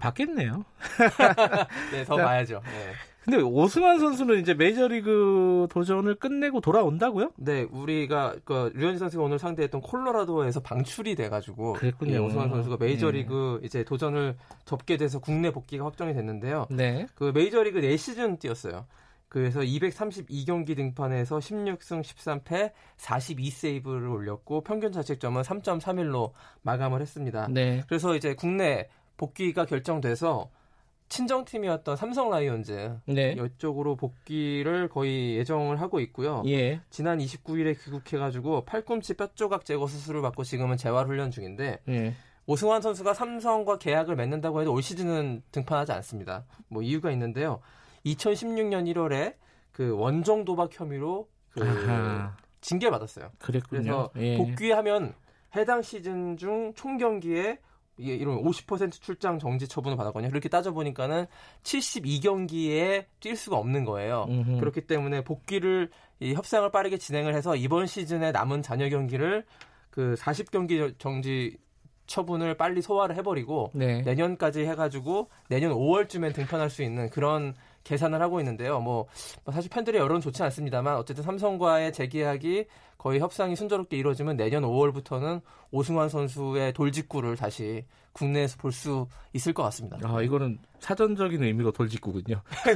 받겠네요. 네, 더 봐야죠. 네. 근데 오승환 선수는 이제 메이저리그 도전을 끝내고 돌아온다고요? 네, 우리가 그 류현진 선수가 오늘 상대했던 콜로라도에서 방출이 돼가지고 그랬군요. 예, 오승환 선수가 메이저리그 네. 이제 도전을 접게 돼서 국내 복귀가 확정이 됐는데요. 네. 그 메이저리그 4시즌 뛰었어요. 그래서 232경기 등판에서 16승 13패 42세이브를 올렸고 평균 자책점은 3.31로 마감을 했습니다. 네. 그래서 이제 국내 복귀가 결정돼서 친정팀이었던 삼성 라이온즈 네. 이쪽으로 복귀를 거의 예정을 하고 있고요. 예. 지난 29일에 귀국해가지고 팔꿈치 뼈 조각 제거 수술을 받고 지금은 재활 훈련 중인데 예. 오승환 선수가 삼성과 계약을 맺는다고 해도 올 시즌은 등판하지 않습니다. 뭐 이유가 있는데요. 2016년 1월에 그 원정 도박 혐의로 그 징계 받았어요. 그랬군요. 그래서 예. 복귀하면 해당 시즌 중 총 경기에 이게 이런 50% 출장 정지 처분을 받았거든요. 그렇게 따져보니까는 72경기에 뛸 수가 없는 거예요. 음흠. 그렇기 때문에 복귀를 이 협상을 빠르게 진행을 해서 이번 시즌에 남은 잔여 경기를 그 40경기 정지 처분을 빨리 소화를 해버리고 네. 내년까지 해가지고 내년 5월쯤엔 등판할 수 있는 그런 계산을 하고 있는데요. 뭐, 뭐 사실 팬들의 여론 좋지 않습니다만 어쨌든 삼성과의 재계약이 거의 협상이 순조롭게 이루어지면 내년 5월부터는 오승환 선수의 돌직구를 다시 국내에서 볼 수 있을 것 같습니다. 아 이거는 사전적인 의미로 돌직구군요.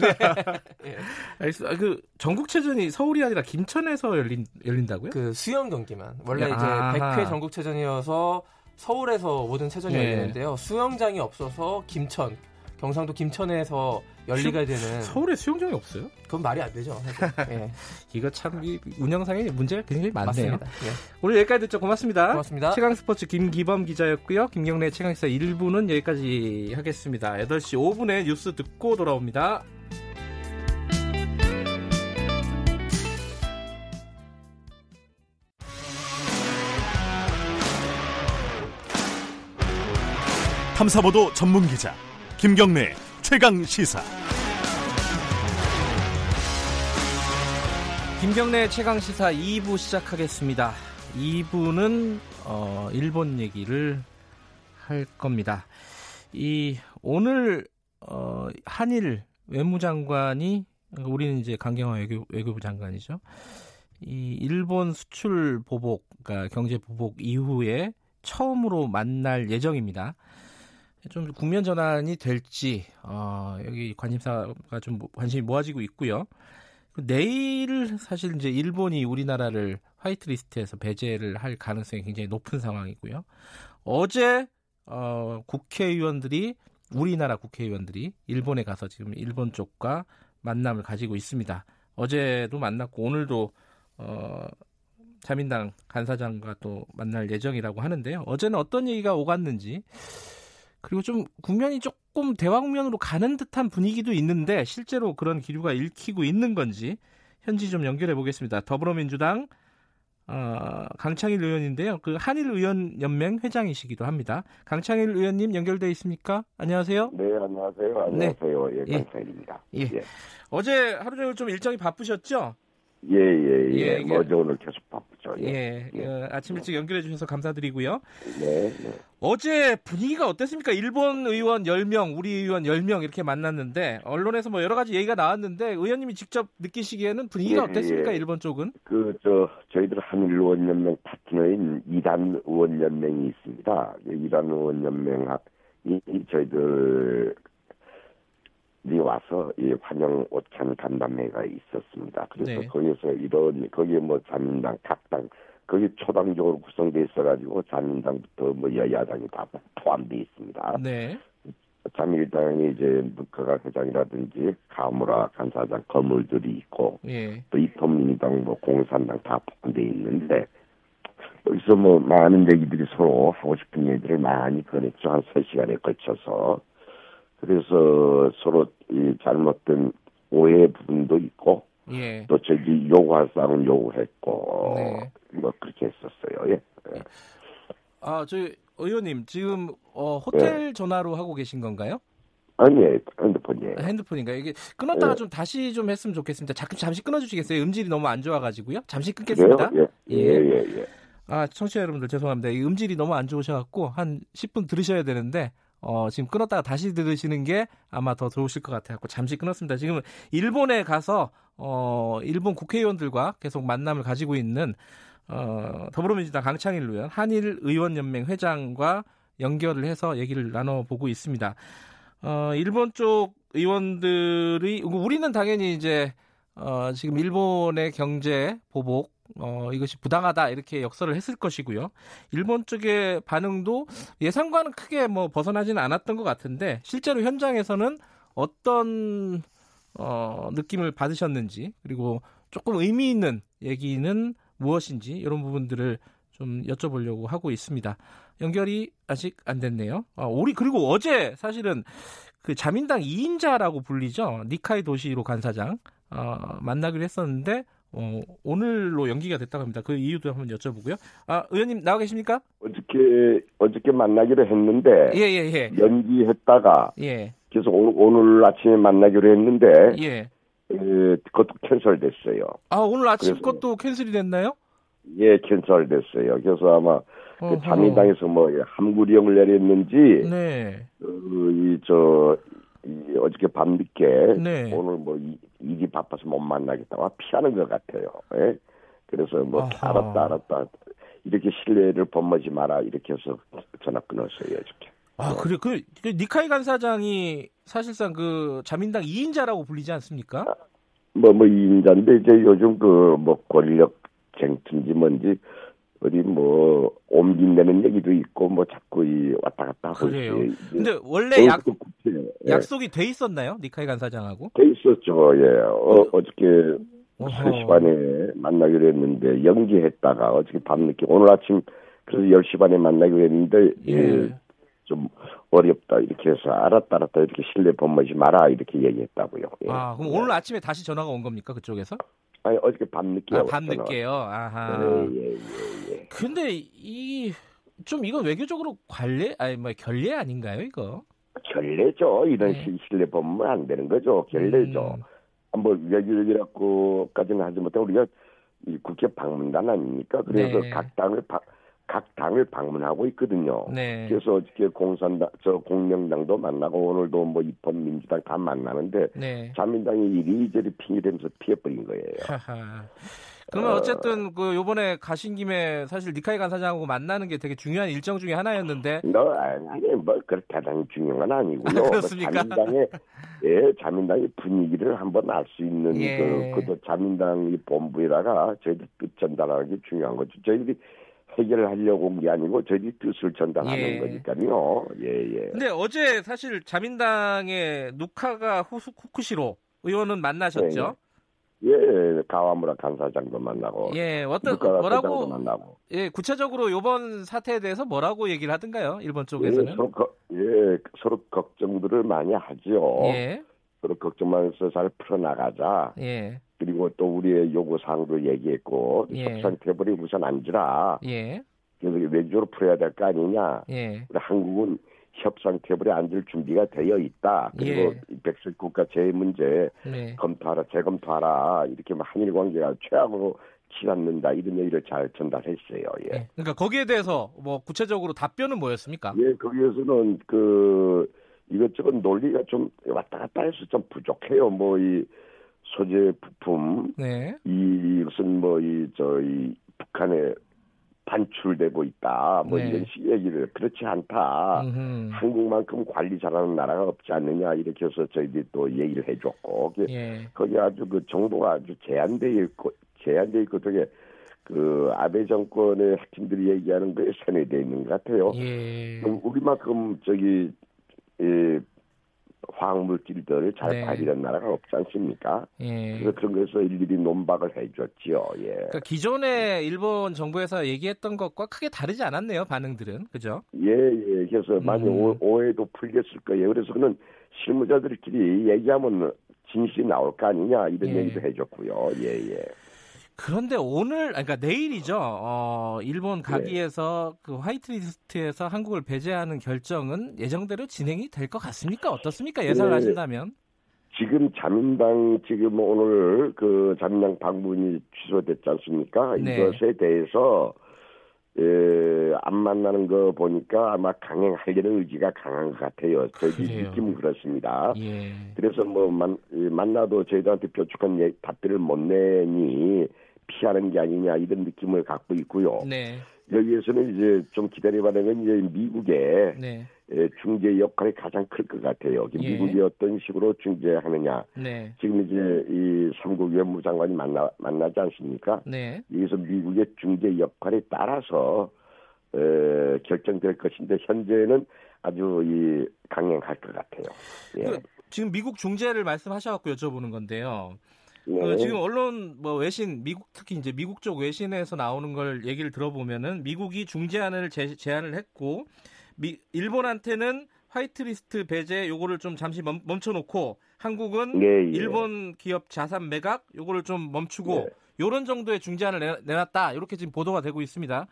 네. 알겠습니다. 그 전국체전이 서울이 아니라 김천에서 열린 열린다고요? 그 수영 경기만 원래 이제 아하. 100회 전국체전이어서 서울에서 모든 체전이 네. 열리는데요. 수영장이 없어서 김천 경상도 김천에서 열리가 되는 서울에 수영장이 없어요? 그건 말이 안 되죠. 예. 이거 참 운영상에 문제가 굉장히 많네요. 맞습니다. 예. 오늘 여기까지 듣죠. 고맙습니다. 고맙습니다. 최강 스포츠 김기범 기자였고요. 김경래 최강 시사 1부는 여기까지 하겠습니다. 8시 5분에 뉴스 듣고 돌아옵니다. 탐사보도 전문 기자 김경래 최강 시사. 김경래 최강 시사 2부 시작하겠습니다. 2부는 어, 일본 얘기를 할 겁니다. 이 오늘 어, 한일 외무장관이 우리는 이제 강경화 외교, 외교부 장관이죠. 이 일본 수출 보복, 그러니까 경제 보복 이후에 처음으로 만날 예정입니다. 좀 국면 전환이 될지 어, 여기 관심사가 좀 관심이 모아지고 있고요. 내일 사실 이제 일본이 우리나라를 화이트리스트에서 배제를 할 가능성이 굉장히 높은 상황이고요. 어제 어, 국회의원들이 우리나라 국회의원들이 일본에 가서 지금 일본 쪽과 만남을 가지고 있습니다. 어제도 만났고 오늘도 어, 자민당 간사장과 또 만날 예정이라고 하는데요. 어제는 어떤 얘기가 오갔는지 그리고 좀 국면이 조금 대화 국면으로 가는 듯한 분위기도 있는데 실제로 그런 기류가 읽히고 있는 건지 현지 좀 연결해 보겠습니다. 더불어민주당 어, 강창일 의원인데요. 그 한일 의원 연맹 회장이시기도 합니다. 강창일 의원님 연결돼 있습니까? 안녕하세요. 네, 안녕하세요. 안녕하세요. 네. 예, 강창일입니다. 예. 예. 어제 하루 종일 좀 일정이 바쁘셨죠? 예, 예, 예. 예뭐 어제 오늘 계속 바쁘죠. 예. 예. 예. 어, 아침 일찍 연결해 주셔서 감사드리고요. 네, 네. 어제 분위기가 어땠습니까? 일본 의원 10명, 우리 의원 10명 이렇게 만났는데 언론에서 뭐 여러 가지 얘기가 나왔는데 의원님이 직접 느끼시기에는 분위기가 예, 어땠습니까? 예. 일본 쪽은? 그 저 저희들 한일 의원 연맹 파트너인 이단 의원 연맹이 있습니다. 이단 의원 연맹 이 저희들 이 와서 이 환영 오찬 간담회가 있었습니다. 그래서 네. 거기서 이런 거기에 뭐 자민당, 각당 거기 초당적으로 구성돼 있어가지고 자민당부터 뭐 여야당이 다 포함돼 있습니다. 네. 자민당이 이제 문科가 회장이라든지 가무라 간사장 거물들이 있고 예. 또 이통민당 뭐 공산당 다 포함돼 있는데 여기서 뭐 많은 얘기들이 서로 하고 싶은 얘기들을 많이 꺼냈죠 한 3 시간에 걸쳐서 그래서 서로 이 잘못된 오해 부분도 있고 예. 또 저기 요구할 사항은 요구했고 네. 뭐 그렇게 했었어요. 예. 예. 아, 저 의원님 지금 어, 호텔 예. 전화로 하고 계신 건가요? 아니, 핸드폰이에요. 핸드폰인가요? 이게 끊었다가 예. 좀 다시 좀 했으면 좋겠습니다. 잠, 잠시 끊어 주시겠어요? 음질이 너무 안 좋아 가지고요. 잠시 끊겠습니다. 예. 예, 예, 예. 아, 청취자 여러분들 죄송합니다. 이 음질이 너무 안 좋으셔 갖고 한 10분 들으셔야 되는데 어, 지금 끊었다가 다시 들으시는 게 아마 더 좋으실 것 같아요. 잠시 끊었습니다. 지금 일본에 가서 어, 일본 국회의원들과 계속 만남을 가지고 있는 어, 더불어민주당 강창일 의원, 한일 의원연맹 회장과 연결을 해서 얘기를 나눠보고 있습니다. 어, 일본 쪽 의원들이 우리는 당연히 이제 어, 지금 일본의 경제 보복 어, 이것이 부당하다 이렇게 역설을 했을 것이고요. 일본 쪽의 반응도 예상과는 크게 뭐 벗어나지는 않았던 것 같은데 실제로 현장에서는 어떤 어, 느낌을 받으셨는지 그리고 조금 의미 있는 얘기는 무엇인지 이런 부분들을 좀 여쭤보려고 하고 있습니다. 연결이 아직 안 됐네요. 아, 우리 그리고 어제 사실은 그 자민당 2인자라고 불리죠. 니카이 도시로 간사장 어, 만나기로 했었는데 어, 오늘로 연기가 됐다고 합니다. 그 이유도 한번 여쭤보고요. 아, 의원님 나와 계십니까? 어저께 어저께 만나기로 했는데 예, 예, 예. 연기했다가 예. 그래서 오늘, 오늘 아침에 만나기로 했는데 예. 에, 그것도 캔슬됐어요. 아, 오늘 아침 그래서, 것도 캔슬이 됐나요? 예, 캔슬됐어요. 그래서 아마 그 자민당에서 뭐 함구령을 내렸는지 네. 그, 이저 이 어저께 밤늦게 네. 오늘 뭐 이, 일이 바빠서 못 만나겠다고 피하는 것 같아요. 예? 그래서 뭐 아하. 알았다 알았다 이렇게 신뢰를 범하지 마라 이렇게 해서 전화 끊었어요 어저께. 아 그래 그, 그 니카이 간사장이 사실상 그 자민당 2인자라고 불리지 않습니까? 뭐뭐 뭐 2인자인데 이제 요즘 그 뭐 권력 쟁투인지 뭔지 어디 뭐 옮긴다는 얘기도 있고 뭐 자꾸 이 왔다 갔다 하고 그래요. 근데 원래 약 예. 약속이 돼 있었나요? 니카이 간사장하고? 돼 있었죠. 예. 어, 어저께 3시 반에 만나기로 했는데 연기했다가 어저께 밤늦게 오늘 아침 그래서 10시 반에 만나기로 했는데 예. 예. 좀 어렵다 이렇게 해서 알았다 알았다 이렇게 신뢰 범하지 마라 이렇게 얘기했다고요. 예. 아 그럼 오늘 아침에 다시 전화가 온 겁니까 그쪽에서? 아니 어저께 밤늦게 아, 밤늦게요. 아하. 예, 예, 예, 예. 근데 이 좀 이건 외교적으로 관례 아니 뭐 결례 아닌가요, 이거? 결례죠. 이런 네. 신뢰 보면 안 되는 거죠. 결례죠. 음. 뭐 외교적이라고까지는 하지 못해 우리가 이 국회 방문단 아닙니까? 그래서 네. 각 당을 바, 각 당을 방문하고 있거든요. 네. 그래서 어저께 공산당, 저 공명당도 만나고 오늘도 뭐 입헌 민주당 다 만나는데 네. 자민당이 이리저리 핑계대면서 피해버린 거예요. 그러면 어 쨌든 그 요번에 가신 김에 사실 니카이 간 사장하고 만나는 게 되게 중요한 일정 중에 하나였는데. 너 아니 뭐 그렇게 대단히 중요한 건 아니고요. 아, 그렇습니까? 뭐 자민당의 예 자민당의 분위기를 한번 알 수 있는 예. 그 그도 자민당이 본부에다가 저희들 뜻 전달하는 게 중요한 거죠. 저희들이 해결을 하려고 온 게 아니고 저희들이 뜻을 전달하는 예. 거니까요. 예, 예. 근데 어제 사실 자민당의 누카가 후수 쿠쿠시로 의원은 만나셨죠? 네. 예, 가와무라 간사장도 만나고. 예, 어떤 뭐라고 만나고. 예, 구체적으로 이번 사태에 대해서 뭐라고 얘기를 하던가요? 일본 쪽에서는? 예, 서로, 거, 예, 서로 걱정들을 많이 하죠. 예. 서로 걱정하면서 잘 풀어나가자. 예. 그리고 또 우리의 요구 사항도 얘기했고 예. 협상 테이블이 우선 앉으라. 예. 그래서 외교로 풀어야 될 거 아니냐. 예. 한국은 협상 테이블에 앉을 준비가 되어 있다. 그리고 예. 백색 국가 재해 문제 네. 검토하라, 재검토하라. 이렇게 뭐 한일 관계가 최악으로 치닫는다 이런 얘기를 잘 전달했어요. 예. 네. 그러니까 거기에 대해서 뭐 구체적으로 답변은 뭐였습니까? 예, 거기에서는 그 이것저것 논리가 좀 왔다 갔다 해서 좀 부족해요. 뭐이 소재 부품, 네. 이것은 뭐 이 저희 북한의 반출되고 있다. 뭐 네. 이런 식 얘기를 그렇지 않다. 음흠. 한국만큼 관리 잘하는 나라가 없지 않느냐 이렇게 해서 저희들이 또 얘기를 해줬고 예. 거기 아주 그 정도가 아주 제한돼 있고 제한돼 있고 되게 그 아베 정권의 핵심들이 얘기하는 거에 세뇌돼 있는 것 같아요. 예. 우리만큼 저기 예, 화학물질들을 잘 네. 발휘한 나라가 없지 않습니까? 예. 그래서 그런 것에서 일일이 논박을 해줬죠. 예. 그러니까 기존에 일본 정부에서 얘기했던 것과 크게 다르지 않았네요. 반응들은 그죠? 예, 예. 그래서 음. 많이 오, 해도 풀렸을 거예요. 그래서 그는 실무자들끼리 얘기하면 진실이 나올 거 아니냐 이런 예. 얘기도 해줬고요. 예, 예. 그런데 오늘, 그러니까 내일이죠. 어, 일본 가기에서 네. 그 화이트리스트에서 한국을 배제하는 결정은 예정대로 진행이 될 것 같습니까? 어떻습니까? 예상을 네. 하신다면? 지금 자민당 지금 오늘 그 자민당 방문이 취소됐지 않습니까? 네. 이것에 대해서 에, 안 만나는 거 보니까 아마 강행하려는 의지가 강한 것 같아요. 저희 느낌은 그렇습니다. 예. 그래서 뭐 만, 만나도 저희들한테 뾰족한 예, 답변을 못 내니 피하는 게 아니냐 이런 느낌을 갖고 있고요. 네. 여기에서는 이제 좀 기다려봐야 되는 건 이제 미국의 네. 중재 역할이 가장 클 것 같아요. 예. 미국이 어떤 식으로 중재하느냐. 네. 지금 이제 이 삼국 외무 장관이 만나 만나지 않습니까? 네. 여기서 미국의 중재 역할에 따라서 에, 결정될 것인데 현재는 아주 이 강행할 것 같아요. 예. 그, 지금 미국 중재를 말씀하셔갖고 여쭤보는 건데요. 네. 그 지금 언론 뭐 외신 미국 특히 이제 미국 쪽 외신에서 나오는 걸 얘기를 들어보면은 미국이 중재안을 제, 제안을 했고 미, 일본한테는 화이트리스트 배제 요거를 좀 잠시 멈, 춰놓고 한국은 예, 예. 일본 기업 자산 매각 요거를 좀 멈추고 예. 요런 정도의 중재안을 내, 놨다 이렇게 지금 보도가 되고 있습니다.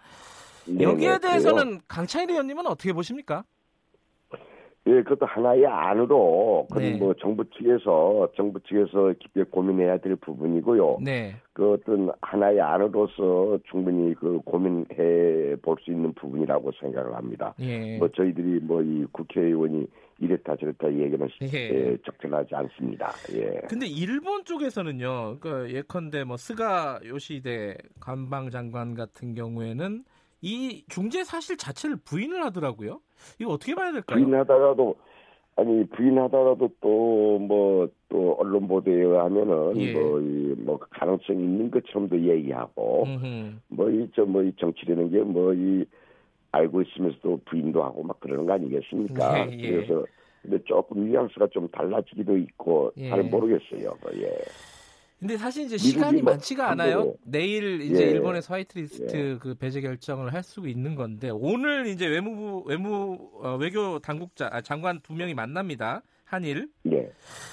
네, 여기에 네, 대해서는 강창일 의원님은 어떻게 보십니까? 예, 그것도 하나의 안으로 그건 네. 뭐 정부 측에서 정부 측에서 깊게 고민해야 될 부분이고요. 네. 그 어떤 하나의 안으로서 충분히 그 고민해 볼 수 있는 부분이라고 생각을 합니다. 예. 뭐 저희들이 뭐 이 국회의원이 이랬다 저랬다 얘기는 예. 예, 적절하지 않습니다. 예. 근데 일본 쪽에서는요. 그 예컨대 뭐 스가 요시대 관방장관 같은 경우에는 이 중재 사실 자체를 부인을 하더라고요. 이거 어떻게 봐야 될까요? 부인하다가도 아니 부인하다가도 또 뭐또 뭐, 언론 보도에 의하면은 예. 뭐이 뭐 가능성이 있는 것처럼도 얘기하고 뭐 이 저뭐 뭐이 정치라는 게 뭐 이 알고 있으면서도 부인도 하고 막 그러는 거 아니겠습니까? 예, 예. 그래서 근데 조금 뉘앙스가 좀 달라지기도 있고 예. 잘 모르겠어요. 뭐, 예. 근데 사실 이제 시간이 뭐 많지가 않아요. 내일 이제 예. 일본에서 화이트리스트 예. 그 배제 결정을 할 수 있는 건데 오늘 이제 외무부 외무 어, 외교 당국자 아, 장관 두 명이 만납니다. 한일. 네.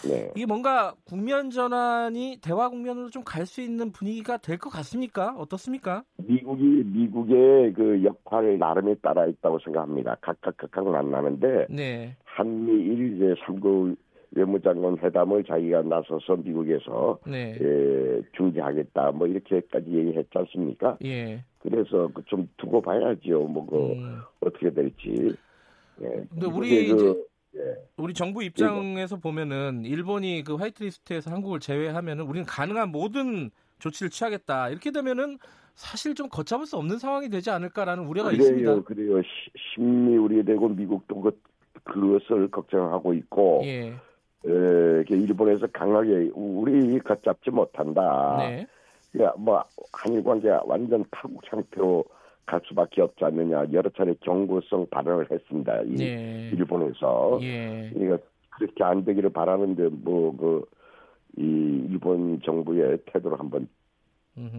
네. 이게 뭔가 국면 전환이 대화 국면으로 좀 갈 수 있는 분위기가 될 것 같습니까? 어떻습니까? 미국이 미국의 그 역할 나름에 따라 있다고 생각합니다. 각각 각각 만나는데 네. 한미일 이제 3국 외무장관 회담을 자기가 나서서 미국에서 네. 예, 중지하겠다 뭐 이렇게까지 얘기했지 않습니까? 예. 그래서 그좀 두고 봐야죠. 뭐그 음. 어떻게 될지. 예. 근데 우리 그, 예. 우리 정부 입장에서 보면은 일본이 그 화이트리스트에서 한국을 제외하면은 우리는 가능한 모든 조치를 취하겠다. 이렇게 되면은 사실 좀 걷잡을 수 없는 상황이 되지 않을까라는 우려가 그래요, 있습니다. 그래요. 심리 우려되고 미국도 그, 그것을 걱정하고 있고 예. 에, 일본에서 강하게 우리 걷잡지 못한다. 네. 그러니까 뭐 한일 관계 완전 파국 상태로 갈 수밖에 없지 않느냐 여러 차례 경고성 발언을 했습니다. 이 네. 일본에서 예. 그러니까 그렇게 안 되기를 바라는데 뭐 그 이 일본 정부의 태도를 한번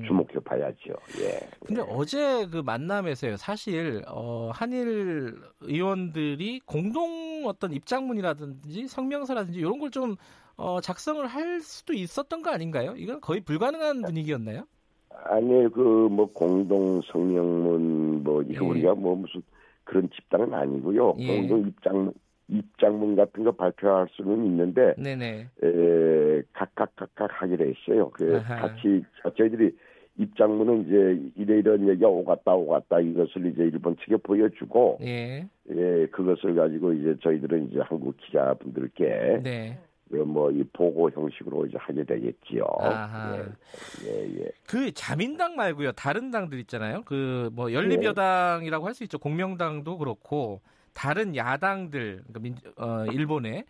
주목해 봐야죠. 예. 근데 어제 그 만남에서요. 사실 어 한일 의원들이 공동 어떤 입장문이라든지 성명서라든지 이런 걸 좀 어, 작성을 할 수도 있었던 거 아닌가요? 이건 거의 불가능한 분위기였나요? 아니 그 뭐 공동 성명문 뭐 이거 예. 우리가 뭐 무슨 그런 집단은 아니고요. 예. 공동 입장 입장문 같은 거 발표할 수는 있는데 네네. 에, 각각 각각 하기로 했어요. 그 아하. 같이 저희들이 입장문은 이제 이래 이런 얘기가 오갔다 오갔다 이것을 이제 일본 측에 보여주고 예. 예 그것을 가지고 이제 저희들은 이제 한국 기자분들께 네. 그 뭐이 보고 형식으로 이제 하게 되겠지요. 예, 예, 예. 그 자민당 말고요. 다른 당들 있잖아요. 그뭐 연립여당이라고 할 수 있죠. 공명당도 그렇고 다른 야당들 그러니까 민, 어, 일본의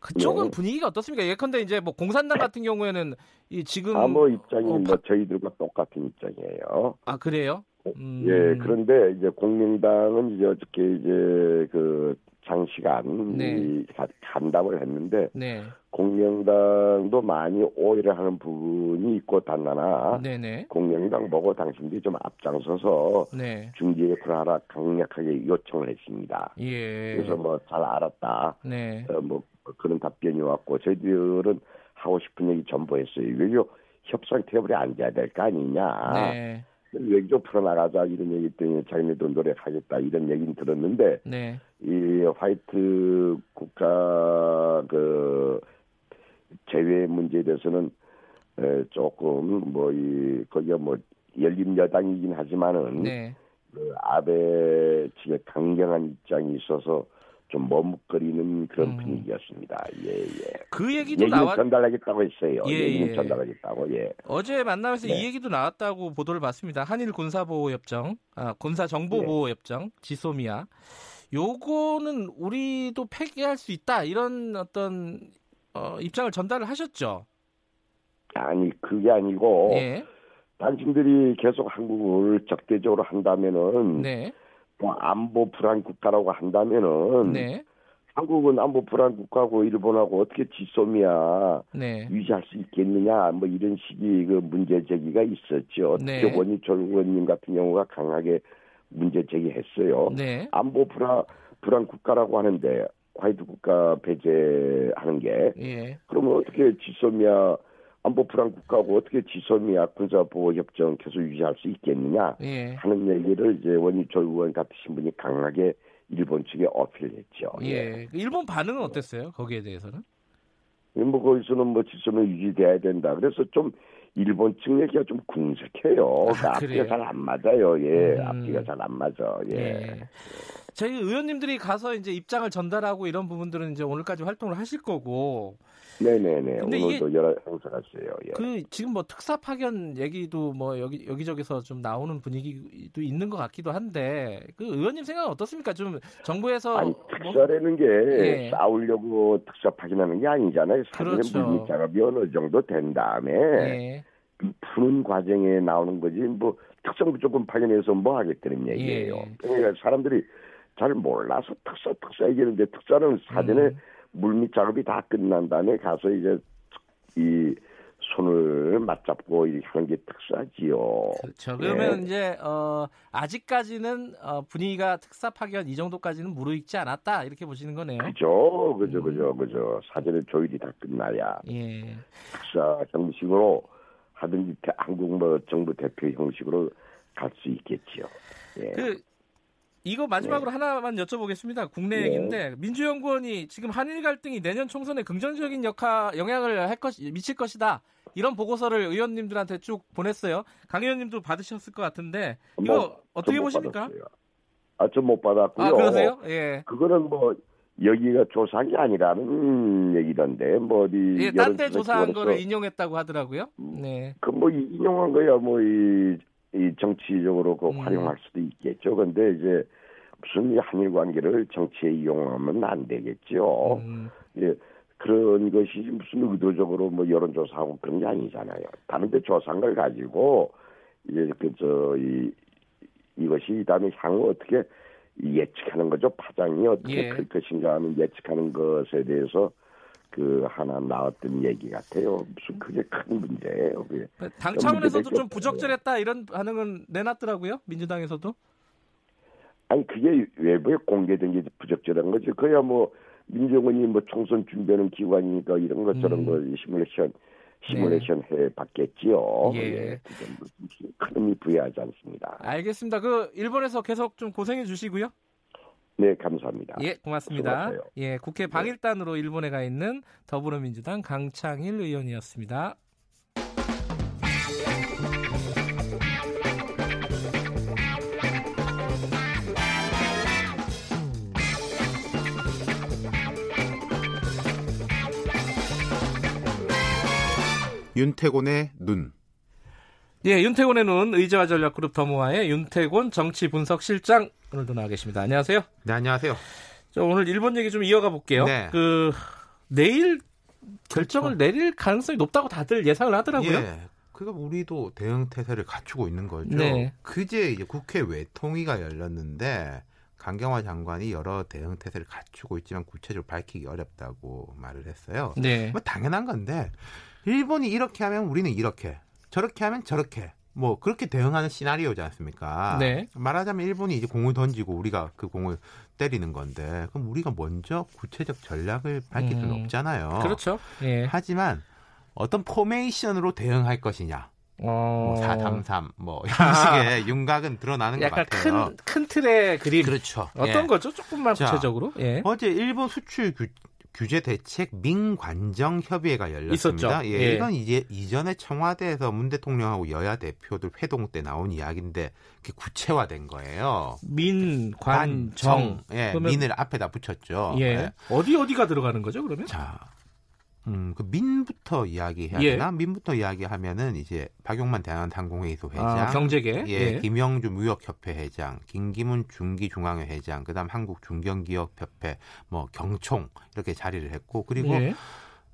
그쪽은 네. 분위기가 어떻습니까? 예컨대 이제 뭐 공산당 같은 경우에는 이 지금 아뭐 입장이 어, 뭐 저희들과 똑같은 입장이에요. 아 그래요? 어, 음. 예, 그런데 이제 공명당은 이제 어저께 이제 그 장시간 네. 간담을 했는데 네. 공명당도 많이 오해를 하는 부분이 있고 단나나 네네. 공명당 보고 당신들이 좀 앞장서서 네. 중재 역할을 하라 강력하게 요청을 했습니다. 예. 그래서 뭐 잘 알았다. 네. 어, 뭐 그런 답변이 왔고 저희들은 하고 싶은 얘기 전부 했어요. 왜요? 협상 테이블에 앉아야 될 거 아니냐. 네. 외교 풀어나가자 이런 얘기 때문에 자기네도 노력하겠다 이런 얘기는 들었는데 네. 이 화이트 국가 그 제외 문제에 대해서는 에, 조금 뭐 이 거기가 뭐 열린 여당이긴 하지만은 네. 그 아베 측의 강경한 입장이 있어서 좀 머뭇거리는 그런 음. 분위기였습니다. 예, 예. 그 얘기도 나왔 전달하겠다고 했어요. 예, 예. 전달하겠다고. 예. 어제 만남에서 네. 이 얘기도 나왔다고 보도를 봤습니다. 한일 군사보호 협정, 아, 군사 정보 보호 협정, 네. 지소미아. 요거는 우리도 폐기할 수 있다 이런 어떤 어, 입장을 전달을 하셨죠. 아니 그게 아니고 예. 당신들이 계속 한국을 적대적으로 한다면은 네. 뭐 안보 불안 국가라고 한다면은 네. 한국은 안보 불안 국가고 일본하고 어떻게 지소미아 네. 유지할 수 있겠느냐 뭐 이런 식의 그 문제 제기가 있었죠. 네. 특히 원희철 의원님 같은 경우가 강하게 문제 제기했어요. 네. 안보 불안 불안 국가라고 하는데 화이트 국가 배제하는 게 예. 그러면 어떻게 지소미아 안보 불안 국가고 어떻게 지소미아 군사 보호 협정 계속 유지할 수 있겠느냐 예. 하는 얘기를 이제 원희철 의원 같으신 분이 강하게 일본 측에 어필했죠. 예. 예. 일본 반응은 어땠어요? 거기에 대해서는? 뭐 거기서는 뭐 지소는 유지돼야 된다. 그래서 좀 일본 측 얘기가 좀 궁색해요. 아, 앞뒤가 잘 안 맞아요. 예, 음. 앞뒤가 잘 안 맞아. 예. 예. 저희 의원님들이 가서 이제 입장을 전달하고 이런 부분들은 이제 오늘까지 활동을 하실 거고 네네네. 오늘도 여러 행사갔어요. 예. 그 지금 뭐 특사 파견 얘기도 뭐 여기 여기저기서 좀 나오는 분위기도 있는 것 같기도 한데 그 의원님 생각은 어떻습니까? 좀 정부에서 아니 뭐 특사라는 게 예. 싸우려고 특사 파견하는 게 아니잖아요. 사전에 그렇죠. 물밑 작업이 어느 정도 된 다음에 예. 푸는 과정에 나오는 거지 뭐 특성부 조금 파견해서 뭐 하겠다는 얘기예요. 예. 그러니까 사람들이 잘 몰라서 특사 특사 얘기하는데 특사는 사전에 음. 물밑 작업이 다 끝난 다음에 가서 이제 이 손을 맞잡고 이렇게 하는 게 특사지요. 그렇죠. 그러면 예. 이제 어, 아직까지는 어, 분위기가 특사 파견 이 정도까지는 무르익지 않았다 이렇게 보시는 거네요. 그죠, 그죠, 그죠, 그죠. 사전에 조율이 다 끝나야 예. 특사 형식으로 하든지 한국 뭐 정부 대표 형식으로 갈 수 있겠지요. 예. 그 이거 마지막으로 네. 하나만 여쭤보겠습니다. 국내 네. 얘기인데 민주연구원이 지금 한일 갈등이 내년 총선에 긍정적인 역할 영향을 할 것, 미칠 것이다. 이런 보고서를 의원님들한테 쭉 보냈어요. 강 의원님도 받으셨을 것 같은데 이거 뭐, 어떻게 보십니까? 아, 좀 못 받았고요. 아, 그러세요? 예. 그거는 뭐 여기가 조사한 게 아니라는 얘기던데 뭐 어디 예, 딴데 조사한 거를 인용했다고 하더라고요. 네. 그 뭐 인용한 거야 뭐 이 이 정치적으로 그 음. 활용할 수도 있겠죠. 근데 이제 무슨 한일 관계를 정치에 이용하면 안 되겠죠. 음. 예, 그런 것이 무슨 의도적으로 뭐 여론조사하고 그런 게 아니잖아요. 다른데 조사한 걸 가지고 이제 그저이 이것이 다음에 향후 어떻게 예측하는 거죠. 파장이 어떻게 예. 클 것인가 하는 예측하는 것에 대해서 그 하나 나왔던 얘기 같아요. 무슨 그게 큰 문제예요. 그게. 당 차원에서도 좀 부적절했다 이런 반응은 내놨더라고요. 민주당에서도. 아니 그게 외부에 공개된 게 부적절한 거지. 그야 뭐 민정원이 뭐 총선 준비하는 기관이니까 이런 것처럼 음. 뭐 시뮬레이션 시뮬레이션 네. 해 봤겠지요. 예. 예. 큰 의미 부여하지 않습니다. 알겠습니다. 그 일본에서 계속 좀 고생해 주시고요. 네, 감사합니다. 예, 고맙습니다. 수고하세요. 예, 국회 네. 방일단으로 네. 일본에 가 있는 더불어민주당 강창일 의원이었습니다. 윤태곤의 눈. 예, 윤태곤의 눈 의자와 전략그룹 더모아의 윤태곤 정치 분석 실장 오늘도 나와 계십니다. 안녕하세요. 네, 안녕하세요. 자, 오늘 일본 얘기 좀 이어가 볼게요. 네. 그 내일 결정을 그렇죠. 내릴 가능성이 높다고 다들 예상을 하더라고요. 예. 그러니까 우리도 대응 태세를 갖추고 있는 거죠. 네. 그제 이제 국회 외통위가 열렸는데 강경화 장관이 여러 대응 태세를 갖추고 있지만 구체적으로 밝히기 어렵다고 말을 했어요. 네. 뭐 당연한 건데 일본이 이렇게 하면 우리는 이렇게, 저렇게 하면 저렇게. 뭐 그렇게 대응하는 시나리오지 않습니까? 네. 말하자면 일본이 이제 공을 던지고 우리가 그 공을 때리는 건데 그럼 우리가 먼저 구체적 전략을 밝힐 수는 음, 없잖아요. 그렇죠. 예. 하지만 어떤 포메이션으로 대응할 것이냐. 어... 뭐 433, 뭐, 이런 식의 윤곽은 드러나는 것 같아요. 큰, 큰 틀의 그림. 그렇죠. 어떤 예. 거죠? 조금만 구체적으로. 예. 어제 일본 수출 규, 규제 대책 민관정 협의회가 열렸습니다. 예, 예. 이건 이제 이전에 청와대에서 문 대통령하고 여야 대표들 회동 때 나온 이야기인데 그게 구체화된 거예요. 민관정. 예, 민을 앞에다 붙였죠. 예. 예. 어디 어디가 들어가는 거죠, 그러면? 자, 음, 그 민부터 이야기해야 예. 되나? 민부터 이야기하면은 이제 박용만 대한항공회의 소 회장, 아, 경제계, 예, 예. 김영주 무역협회 회장, 김기문 중기중앙회 회장, 그다음 한국중견기업협회, 뭐 경총 이렇게 자리를 했고 그리고 예.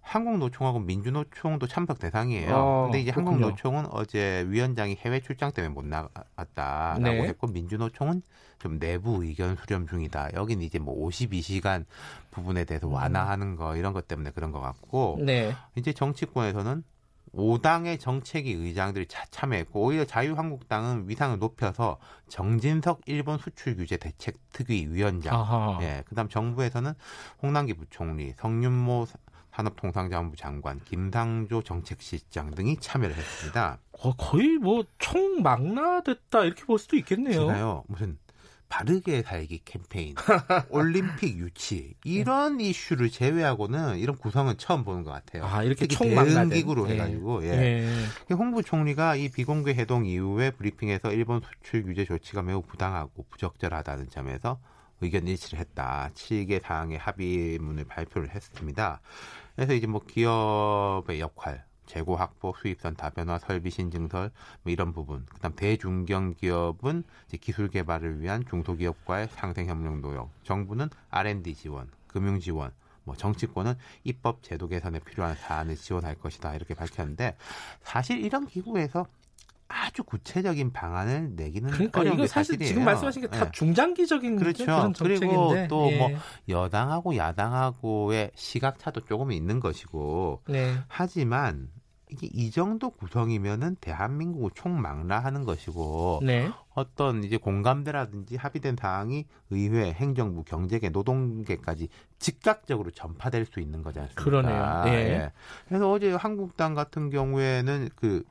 한국노총하고 민주노총도 참석 대상이에요. 어, 근데 이제 그렇군요. 한국노총은 어제 위원장이 해외 출장 때문에 못 나갔다라고 네. 했고 민주노총은 좀 내부 의견 수렴 중이다. 여기는 이제 뭐 52시간 부분에 대해서 음. 완화하는 거 이런 것 때문에 그런 것 같고 네. 이제 정치권에서는 5당의 정책위 의장들이 참여했고 오히려 자유한국당은 위상을 높여서 정진석 일본 수출 규제 대책 특위 위원장, 예, 그다음 정부에서는 홍남기 부총리, 성윤모 산업통상자원부 장관, 김상조 정책실장 등이 참여를 했습니다. 어, 거의 뭐 총망라됐다 이렇게 볼 수도 있겠네요. 제가요 무슨 바르게 살기 캠페인, 올림픽 유치 이런 네. 이슈를 제외하고는 이런 구성은 처음 보는 것 같아요. 아 이렇게 총망라 기구로 네. 해가지고 예. 예. 홍 부총리가 이 비공개 해동 이후에 브리핑에서 일본 수출 규제 조치가 매우 부당하고 부적절하다는 점에서 의견 일치를 했다. 7개 사항의 합의문을 발표를 했습니다. 그래서 이제 뭐 기업의 역할, 재고 확보, 수입선 다변화, 설비 신증설 뭐 이런 부분. 그다음 대중견 기업은 기술 개발을 위한 중소기업과의 상생 협력 노력. 정부는 R&D 지원, 금융 지원, 뭐 정치권은 입법 제도 개선에 필요한 사안을 지원할 것이다 이렇게 밝혔는데 사실 이런 기구에서 아주 구체적인 방안을 내기는 그러니까 어려운 이거 사실 사실이에요. 지금 말씀하신 게다 네. 중장기적인 그렇죠. 그런 그리고 또뭐 예. 여당하고 야당하고의 시각 차도 조금 있는 것이고 네. 하지만 이게 이 정도 구성이면은 대한민국을 총망라하는 것이고 네. 어떤 이제 공감대라든지 합의된 사항이 의회, 행정부, 경제계, 노동계까지 즉각적으로 전파될 수 있는 거지 않습니까? 그러네요. 네. 예. 그래서 어제 한국당 같은 경우에는 그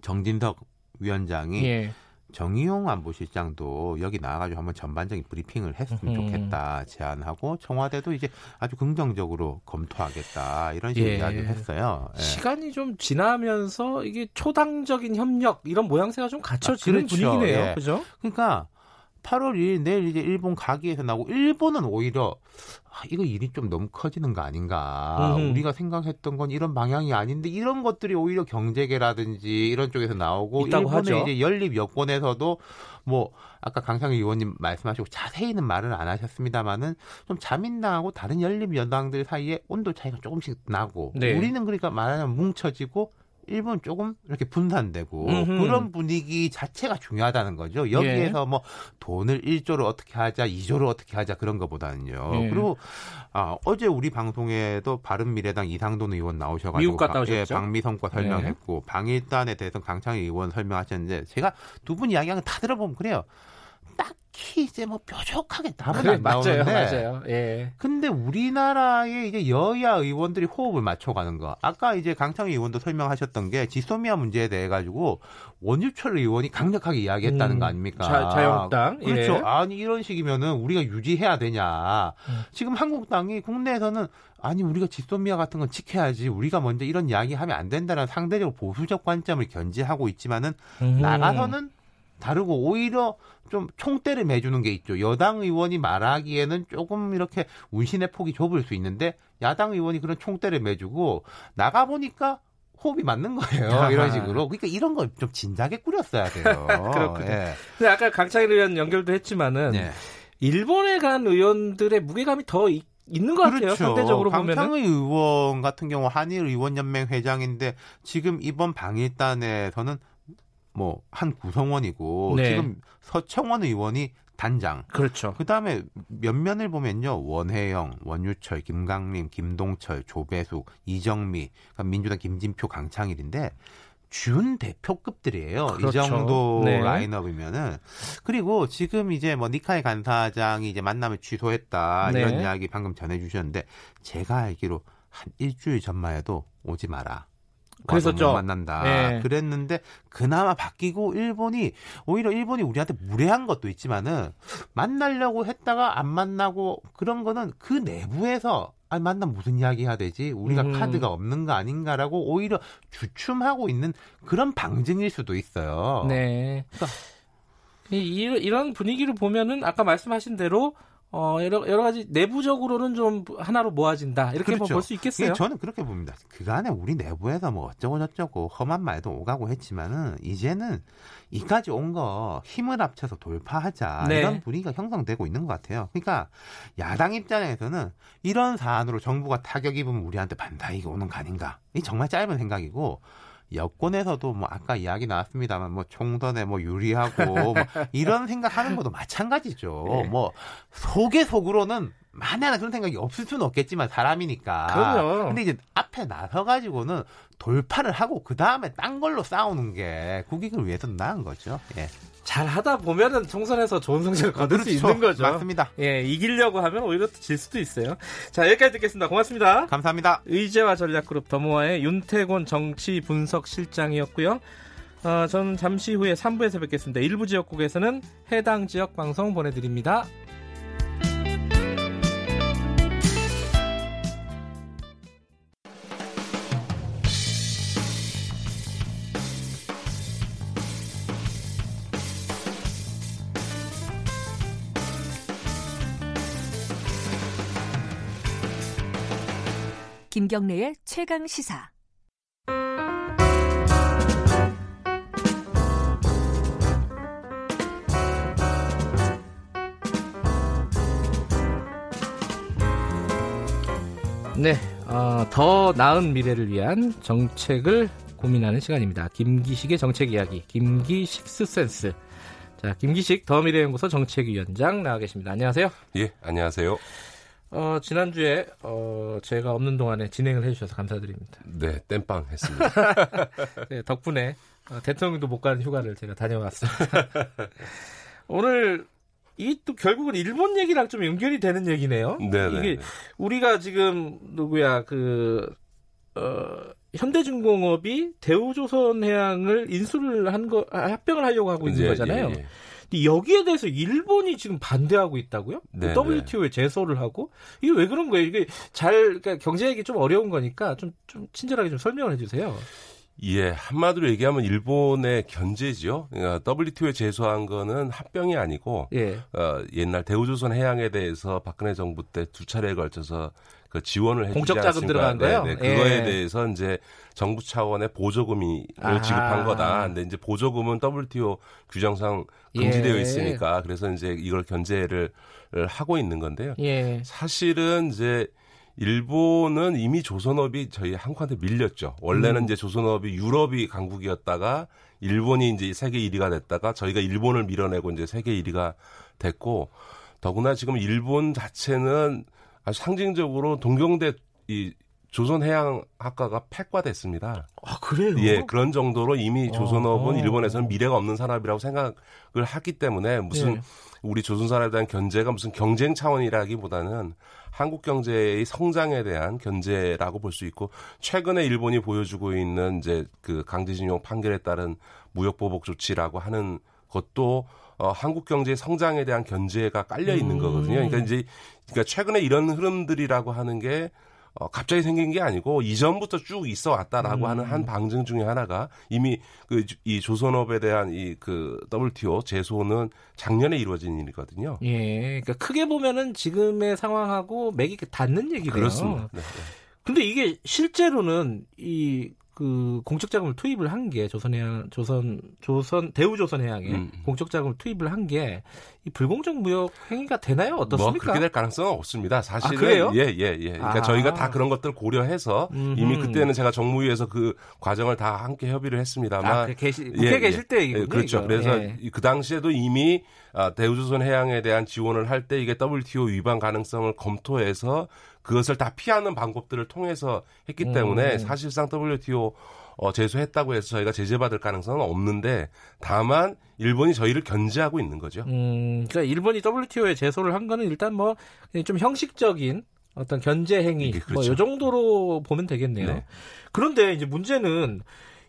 정진석 위원장이 예. 정의용 안보실장도 여기 나와가지고 한번 전반적인 브리핑을 했으면 좋겠다 제안하고 청와대도 이제 아주 긍정적으로 검토하겠다 이런 식으로 예. 이야기를 했어요. 예. 시간이 좀 지나면서 이게 초당적인 협력 이런 모양새가 좀 갖춰지는 아, 그렇죠. 분위기네요. 예. 그죠? 그러니까 8월 2일 내일 이제 일본 가기에서 나오고 일본은 오히려 아, 이거 일이 좀 너무 커지는 거 아닌가. 음. 우리가 생각했던 건 이런 방향이 아닌데 이런 것들이 오히려 경제계라든지 이런 쪽에서 나오고 일본의 하죠. 이제 연립 여권에서도 뭐 아까 강상희 의원님 말씀하시고 자세히는 말을 안 하셨습니다만은 좀 자민당하고 다른 연립 여당들 사이에 온도 차이가 조금씩 나고 네. 우리는 그러니까 말하자면 뭉쳐지고 일본 조금 이렇게 분산되고 음흠. 그런 분위기 자체가 중요하다는 거죠. 여기에서 예. 뭐 돈을 1조를 어떻게 하자, 2조를 어떻게 하자 그런 것보다는요. 예. 그리고 아, 어제 우리 방송에도 바른미래당 이상돈 의원 나오셔가지고 미국 갔다 오셨죠? 예, 방미 성과 설명했고 예. 방일단에 대해서 강창희 의원 설명하셨는데 제가 두 분 이야기하는 다 들어보면 그래요. 딱히 이제 뭐 뾰족하게 답은 그래, 안 나오는데 맞아요, 맞아요. 예. 근데 우리나라의 이제 여야 의원들이 호흡을 맞춰가는 거. 아까 이제 강창희 의원도 설명하셨던 게 지소미아 문제에 대해 가지고 원유철 의원이 강력하게 이야기했다는 음, 거 아닙니까? 자, 자유한국당 그렇죠. 예. 아니 이런 식이면은 우리가 유지해야 되냐? 음. 지금 한국당이 국내에서는 아니 우리가 지소미아 같은 건 지켜야지 우리가 먼저 이런 이야기하면 안 된다는 상대적으로 보수적 관점을 견지하고 있지만은 음. 나가서는 다르고 오히려 좀 총대를 매주는 게 있죠. 여당 의원이 말하기에는 조금 이렇게 운신의 폭이 좁을 수 있는데 야당 의원이 그런 총대를 매주고 나가 보니까 호흡이 맞는 거예요. 이런 식으로. 그러니까 이런 걸 좀 진작에 꾸렸어야 돼요. 그렇군요. 예. 근데 아까 강창일 의원 연결도 했지만은 예. 일본에 간 의원들의 무게감이 더 있, 있는 것 같아요. 그렇죠. 상대적으로 보면. 강창의 의원 같은 경우 한일 의원 연맹 회장인데 지금 이번 방일단에서는 뭐 한 구성원이고 네. 지금 서청원 의원이 단장. 그렇죠. 그 다음에 면면을 보면요. 원혜영, 원유철, 김강림, 김동철, 조배숙, 이정미, 그러니까 민주당 김진표, 강창일인데 준 대표급들이에요. 그렇죠. 이 정도 네. 라인업이면은 그리고 지금 이제 뭐 니카이 간사장이 이제 만남을 취소했다 네. 이런 이야기 방금 전해주셨는데 제가 알기로 한 일주일 전만 해도 오지 마라. 그랬었죠. 만난다. 네. 그랬는데 그나마 바뀌고 일본이 오히려 일본이 우리한테 무례한 것도 있지만은 만나려고 했다가 안 만나고 그런 거는 그 내부에서 아 만나 무슨 이야기 해야 되지? 우리가 음. 카드가 없는 거 아닌가라고 오히려 주춤하고 있는 그런 방증일 수도 있어요. 네. 그러니까 이, 이런 분위기를 보면은 아까 말씀하신 대로 어, 여러, 여러 가지 내부적으로는 좀 하나로 모아진다. 이렇게 그렇죠. 볼수 있겠어요. 예, 저는 그렇게 봅니다. 그간에 우리 내부에서 뭐 어쩌고 저쩌고 험한 말도 오가고 했지만은 이제는 이까지 온 거 힘을 합쳐서 돌파하자. 네. 이런 분위기가 형성되고 있는 것 같아요. 그러니까 야당 입장에서는 이런 사안으로 정부가 타격 입으면 우리한테 반다이가 오는 거 아닌가. 이 정말 짧은 생각이고 여권에서도 뭐 아까 이야기 나왔습니다만 뭐 총선에 뭐 유리하고 뭐 이런 생각하는 것도 마찬가지죠. 네. 뭐 속에 속으로는 만약에 그런 생각이 없을 수는 없겠지만 사람이니까. 그럼요. 근데 이제 앞에 나서 가지고는 돌파를 하고 그 다음에 딴 걸로 싸우는 게 국익을 위해서는 나은 거죠. 예. 잘 하다 보면은 총선에서 좋은 성적을 거둘 그렇죠. 수 있는 거죠. 맞습니다. 예, 이기려고 하면 오히려 질 수도 있어요. 자, 여기까지 듣겠습니다. 고맙습니다. 감사합니다. 의제와 전략그룹 더모아의 윤태곤 정치 분석 실장이었고요. 어, 저는 잠시 후에 3부에서 뵙겠습니다. 일부 지역국에서는 해당 지역 방송 보내드립니다. 김경래의 최강 시사. 네, 어, 더 나은 미래를 위한 정책을 고민하는 시간입니다. 김기식의 정책 이야기, 김기식스 센스. 자, 김기식 더미래연구소 정책위원장 나와 계십니다. 안녕하세요. 예, 안녕하세요. 어, 지난주에 어, 제가 없는 동안에 진행을 해주셔서 감사드립니다. 네, 땜빵 했습니다. 네, 덕분에 어, 대통령도 못 가는 휴가를 제가 다녀왔습니다. 오늘 이 또 결국은 일본 얘기랑 좀 연결이 되는 얘기네요. 네, 네 이게 네. 우리가 지금 누구야 그 어, 현대중공업이 대우조선해양을 인수를 한 거 합병을 하려고 하고 있는 예, 거잖아요. 예, 예. 여기에 대해서 일본이 지금 반대하고 있다고요? 네, WTO에 네. 제소를 하고 이게 왜 그런 거예요? 이게 잘 그러니까 경제 얘기 좀 어려운 거니까 좀 좀 친절하게 좀 설명을 해주세요. 예, 한마디로 얘기하면 일본의 견제죠. 그러니까 WTO에 제소한 거는 합병이 아니고 예. 어, 옛날 대우조선 해양에 대해서 박근혜 정부 때 두 차례에 걸쳐서 그 지원을 해주지 공적 자금 들어간 거요? 네, 네. 그거에 예. 대해서 이제 정부 차원의 보조금을 아. 지급한 거다. 근데 이제 보조금은 WTO 규정상 금지되어 예. 있으니까 그래서 이제 이걸 견제를 하고 있는 건데요. 예. 사실은 이제 일본은 이미 조선업이 저희 한국한테 밀렸죠. 원래는 음. 이제 조선업이 유럽이 강국이었다가 일본이 이제 세계 1위가 됐다가 저희가 일본을 밀어내고 이제 세계 1위가 됐고 더구나 지금 일본 자체는 아주 상징적으로 동경대 이 조선해양학과가 폐과됐습니다. 아 그래요? 예, 그런 정도로 이미 조선업은 아. 일본에서는 미래가 없는 산업이라고 생각을 하기 때문에 무슨 예. 우리 조선 산업에 대한 견제가 무슨 경쟁 차원이라기보다는 한국 경제의 성장에 대한 견제라고 볼 수 있고 최근에 일본이 보여주고 있는 이제 그 강제징용 판결에 따른 무역 보복 조치라고 하는 것도 어, 한국 경제의 성장에 대한 견제가 깔려 있는 음. 거거든요. 그러니까 이제 그러니까 최근에 이런 흐름들이라고 하는 게 어, 갑자기 생긴 게 아니고 이전부터 쭉 있어 왔다라고 음. 하는 한 방증 중에 하나가 이미 그 이 조선업에 대한 이 그 WTO 제소는 작년에 이루어진 일이거든요. 예. 그러니까 크게 보면은 지금의 상황하고 맥이 닿는 얘기네요. 그렇습니다. 네, 네. 근데 이게 실제로는 이 그 공적 자금을 투입을 한 게 조선해양 조선 조선 대우조선해양에 음. 공적 자금을 투입을 한 게 이 불공정 무역 행위가 되나요? 어떻습니까? 뭐 그렇게 될 가능성은 없습니다. 사실은 아, 그래요? 예, 예, 예. 그러니까 아. 저희가 다 그런 것들 고려해서 음흠. 이미 그때는 제가 정무위에서 그 과정을 다 함께 협의를 했습니다만 아, 계시, 국회 예, 계실 때 예, 그렇죠. 이거. 그래서 예. 그 당시에도 이미 아, 대우조선해양에 대한 지원을 할 때 이게 WTO 위반 가능성을 검토해서 그것을 다 피하는 방법들을 통해서 했기 때문에 음. 사실상 WTO 어, 제소했다고 해서 저희가 제재받을 가능성은 없는데 다만 일본이 저희를 견제하고 있는 거죠. 음, 그러니까 일본이 WTO에 제소를 한 거는 일단 뭐 좀 형식적인 어떤 견제 행위 뭐 그렇죠. 뭐이 정도로 보면 되겠네요. 네. 그런데 이제 문제는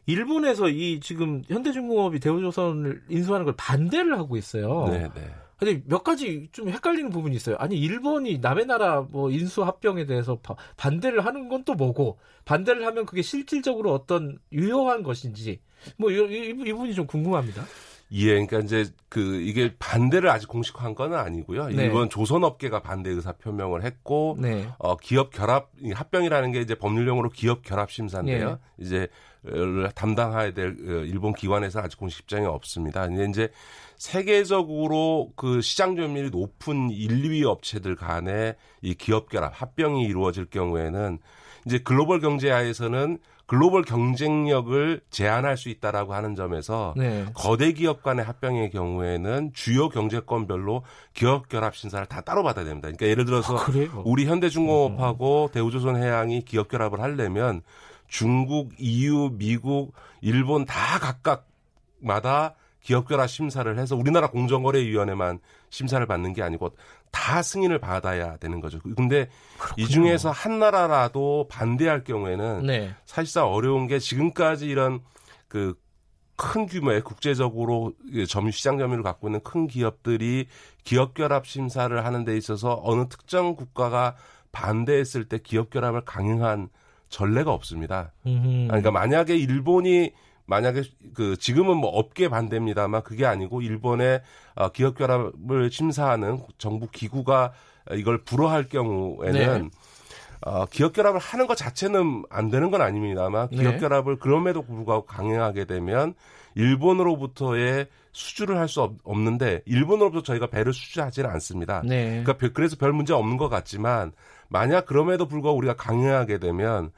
일본에서 이 지금 현대중공업이 대우조선을 인수하는 걸 반대를 하고 있어요. 네, 네. 아니 몇 가지 좀 헷갈리는 부분이 있어요. 아니 일본이 남의 나라 뭐 인수 합병에 대해서 바, 반대를 하는 건 또 뭐고 반대를 하면 그게 실질적으로 어떤 유효한 것인지 뭐 이, 이, 이 부분이 좀 궁금합니다. 예, 그러니까 이제 그 이게 반대를 아직 공식화한 건 아니고요. 네. 일본 조선업계가 반대 의사 표명을 했고 네. 어 기업 결합 합병이라는 게 이제 법률용어로 기업 결합 심사인데요. 네. 이제 담당해야 될 어, 일본 기관에서 아직 공식 입장이 없습니다. 이제 이제 세계적으로 그 시장 점유율이 높은 1, 2위 업체들 간의 이 기업 결합 합병이 이루어질 경우에는 이제 글로벌 경제하에서는 글로벌 경쟁력을 제한할 수 있다라고 하는 점에서 네. 거대 기업 간의 합병의 경우에는 주요 경제권별로 기업 결합 신사를 다 따로 받아야 됩니다. 그러니까 예를 들어서 아, 우리 현대중공업하고 음. 대우조선해양이 기업 결합을 하려면 중국, EU, 미국, 일본 다 각각마다 기업결합 심사를 해서 우리나라 공정거래위원회만 심사를 받는 게 아니고 다 승인을 받아야 되는 거죠. 근데 그렇군요. 이 중에서 한 나라라도 반대할 경우에는 네. 사실상 어려운 게 지금까지 이런 그 큰 규모의 국제적으로 점유 시장 점유를 갖고 있는 큰 기업들이 기업 결합 심사를 하는 데 있어서 어느 특정 국가가 반대했을 때 기업 결합을 강행한 전례가 없습니다. 음흠. 그러니까 만약에 일본이 만약에 그 지금은 뭐 업계 반대입니다만 그게 아니고 일본의 어, 기업 결합을 심사하는 정부 기구가 이걸 불허할 경우에는 네. 어, 기업 결합을 하는 것 자체는 안 되는 건 아닙니다만 기업 네. 결합을 그럼에도 불구하고 강행하게 되면 일본으로부터의 수주를 할 수 없는데 일본으로부터 저희가 배를 수주하지는 않습니다. 네. 그러니까 그래서 별 문제 없는 것 같지만 만약 그럼에도 불구하고 우리가 강행하게 되면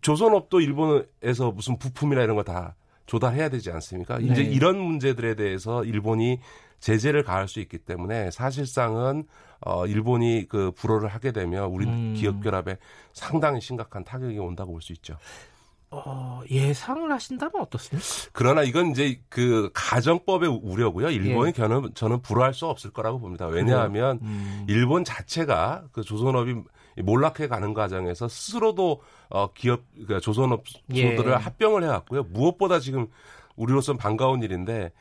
조선업도 일본에서 무슨 부품이나 이런 거 다 조달해야 되지 않습니까? 네. 이제 이런 문제들에 대해서 일본이 제재를 가할 수 있기 때문에 사실상은 어 일본이 그 불허를 하게 되면 우리 음. 기업 결합에 상당히 심각한 타격이 온다고 볼 수 있죠. 어, 예상을 하신다면 어떻습니까? 그러나 이건 이제 그 가정법의 우려고요. 일본이 예. 저는 저는 불허할 수 없을 거라고 봅니다. 왜냐하면 음. 일본 자체가 그 조선업이 몰락해 가는 과정에서 스스로도 어 기업 그러니까 조선업소들을 예. 합병을 해왔고요. 무엇보다 지금 우리로서는 반가운 일인데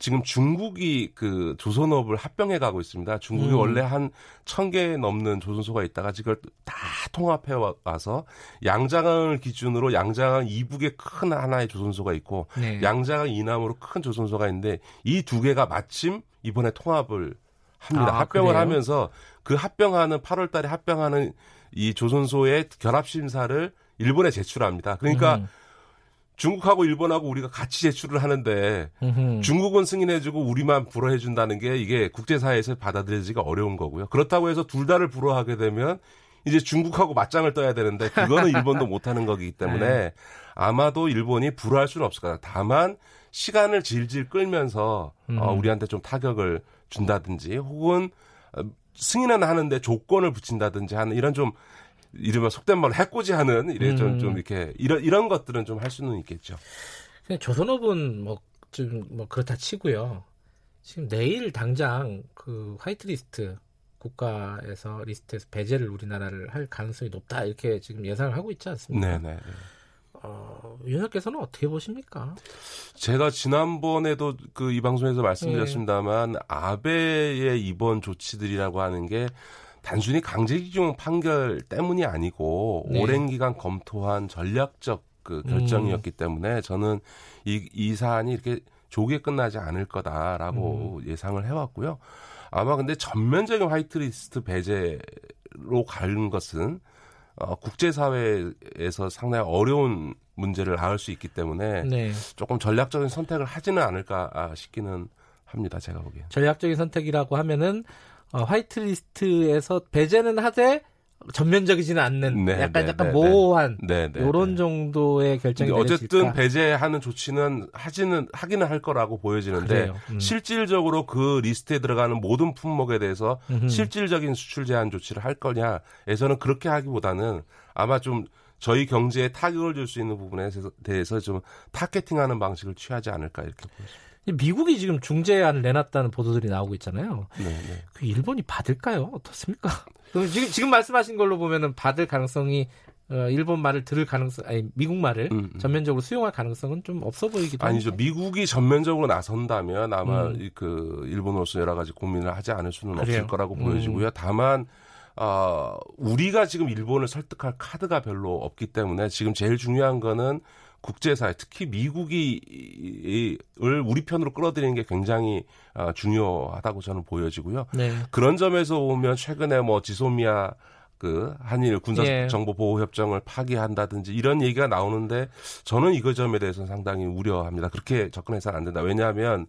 지금 중국이 그 조선업을 합병해 가고 있습니다. 중국이 음. 원래 한 천 개 넘는 조선소가 있다가 지금 다 통합해 와서 양자강을 기준으로 양자강 이북에 큰 하나의 조선소가 있고 네. 양자강 이남으로 큰 조선소가 있는데 이 두 개가 마침 이번에 통합을 합니다. 아, 합병을 그래요? 하면서 그 합병하는 8월 달에 합병하는 이 조선소의 결합 심사를 일본에 제출합니다. 그러니까 음. 중국하고 일본하고 우리가 같이 제출을 하는데 음흠. 중국은 승인해주고 우리만 불허해준다는 게 이게 국제사회에서 받아들여지기가 어려운 거고요. 그렇다고 해서 둘 다를 불허하게 되면 이제 중국하고 맞짱을 떠야 되는데 그거는 일본도 못하는 거기 때문에 네. 아마도 일본이 불허할 수는 없을 거다. 다만 시간을 질질 끌면서 음. 어, 우리한테 좀 타격을 준다든지 혹은 어, 승인은 하는데 조건을 붙인다든지 하는 이런 좀 이른바 속된 말로 해코지하는 이래 좀, 음. 좀 이렇게 이런 이런 것들은 좀 할 수는 있겠죠. 조선업은 뭐 좀 뭐 그렇다 치고요. 지금 내일 당장 그 화이트리스트 국가에서 리스트에서 배제를 우리나라를 할 가능성이 높다 이렇게 지금 예상을 하고 있지 않습니까? 네, 네. 네. 어, 윤석께서는 어떻게 보십니까? 제가 지난번에도 그 이 방송에서 말씀드렸습니다만 네. 아베의 이번 조치들이라고 하는 게 단순히 강제징용 판결 때문이 아니고 네. 오랜 기간 검토한 전략적 그 결정이었기 음. 때문에 저는 이, 이 사안이 이렇게 조기에 끝나지 않을 거다라고 음. 예상을 해왔고요. 아마 근데 전면적인 화이트리스트 배제로 가는 것은 어, 국제사회에서 상당히 어려운 문제를 낳을 수 있기 때문에 네. 조금 전략적인 선택을 하지는 않을까 싶기는 합니다. 제가 보기엔. 전략적인 선택이라고 하면은 어, 화이트리스트에서 배제는 하되 전면적이지는 않는 네, 약간 네, 약간 네, 모호한 네, 네 이런 네. 정도의 결정이 어쨌든 배제하는 조치는 하지는 하기는 할 거라고 보여지는데 음. 실질적으로 그 리스트에 들어가는 모든 품목에 대해서 음흠. 실질적인 수출 제한 조치를 할 거냐에서는 그렇게 하기보다는 아마 좀 저희 경제에 타격을 줄 수 있는 부분에 대해서 좀 타겟팅하는 방식을 취하지 않을까 이렇게 보입니다. 미국이 지금 중재안을 내놨다는 보도들이 나오고 있잖아요. 네, 네. 그 일본이 받을까요? 어떻습니까? 지금 지금 말씀하신 걸로 보면은 받을 가능성이 어, 일본 말을 들을 가능성, 아니 미국 말을 음, 음. 전면적으로 수용할 가능성은 좀 없어 보이기도 아니죠. 합니다. 미국이 전면적으로 나선다면 아마 음. 그 일본으로서 여러 가지 고민을 하지 않을 수는 그래요. 없을 거라고 보여지고요. 음. 다만 어, 우리가 지금 일본을 설득할 카드가 별로 없기 때문에 지금 제일 중요한 거는 국제사회 특히 미국이 을 우리 편으로 끌어들이는 게 굉장히 어, 중요하다고 저는 보여지고요. 네. 그런 점에서 보면 최근에 뭐 지소미아 그 한일 군사 예. 정보 보호 협정을 파기한다든지 이런 얘기가 나오는데 저는 이거 점에 대해서는 상당히 우려합니다. 그렇게 접근해서는 안 된다. 왜냐하면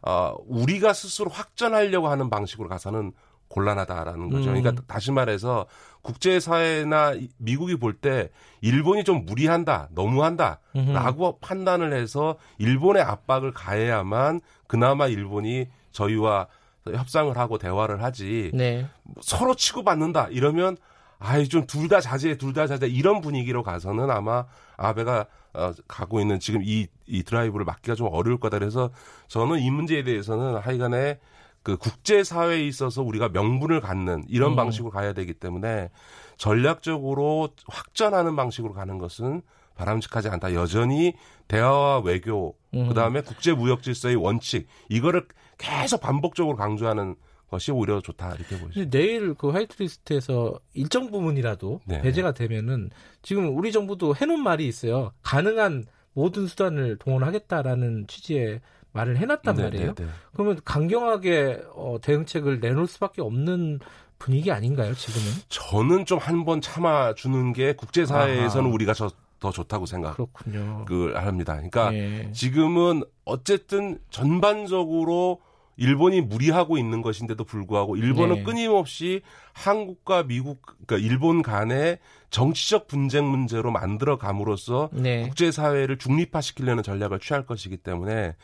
어 우리가 스스로 확전하려고 하는 방식으로 가서는 곤란하다라는 거죠. 그러니까 음. 그러니까 다시 말해서 국제사회나 미국이 볼 때 일본이 좀 무리한다, 너무한다라고 음흠. 판단을 해서 일본의 압박을 가해야만 그나마 일본이 저희와 협상을 하고 대화를 하지 네. 서로 치고받는다 이러면 아이 좀 둘 다 자제, 둘다 자제 이런 분위기로 가서는 아마 아베가 어, 가고 있는 지금 이, 이 드라이브를 막기가 좀 어려울 거다. 그래서 저는 이 문제에 대해서는 하여간에 그 국제 사회에 있어서 우리가 명분을 갖는 이런 음. 방식으로 가야 되기 때문에 전략적으로 확전하는 방식으로 가는 것은 바람직하지 않다. 여전히 대화와 외교, 음. 그다음에 국제 무역 질서의 원칙 이거를 계속 반복적으로 강조하는 것이 오히려 좋다 이렇게 보시죠. 내일 그 화이트리스트에서 일정 부분이라도 네. 배제가 되면은 지금 우리 정부도 해놓은 말이 있어요. 가능한 모든 수단을 동원하겠다라는 취지의 말을 해놨단 네, 말이에요. 네, 네. 그러면 강경하게 어, 대응책을 내놓을 수밖에 없는 분위기 아닌가요, 지금은? 저는 좀 한 번 참아주는 게 국제사회에서는 아하. 우리가 저, 더 좋다고 생각. 그렇군요. 그 합니다. 그러니까 예. 지금은 어쨌든 전반적으로 일본이 무리하고 있는 것인데도 불구하고 일본은 네. 끊임없이 한국과 미국, 그러니까 일본 간의 정치적 분쟁 문제로 만들어 감으로써 네. 국제 사회를 중립화시키려는 전략을 취할 것이기 때문에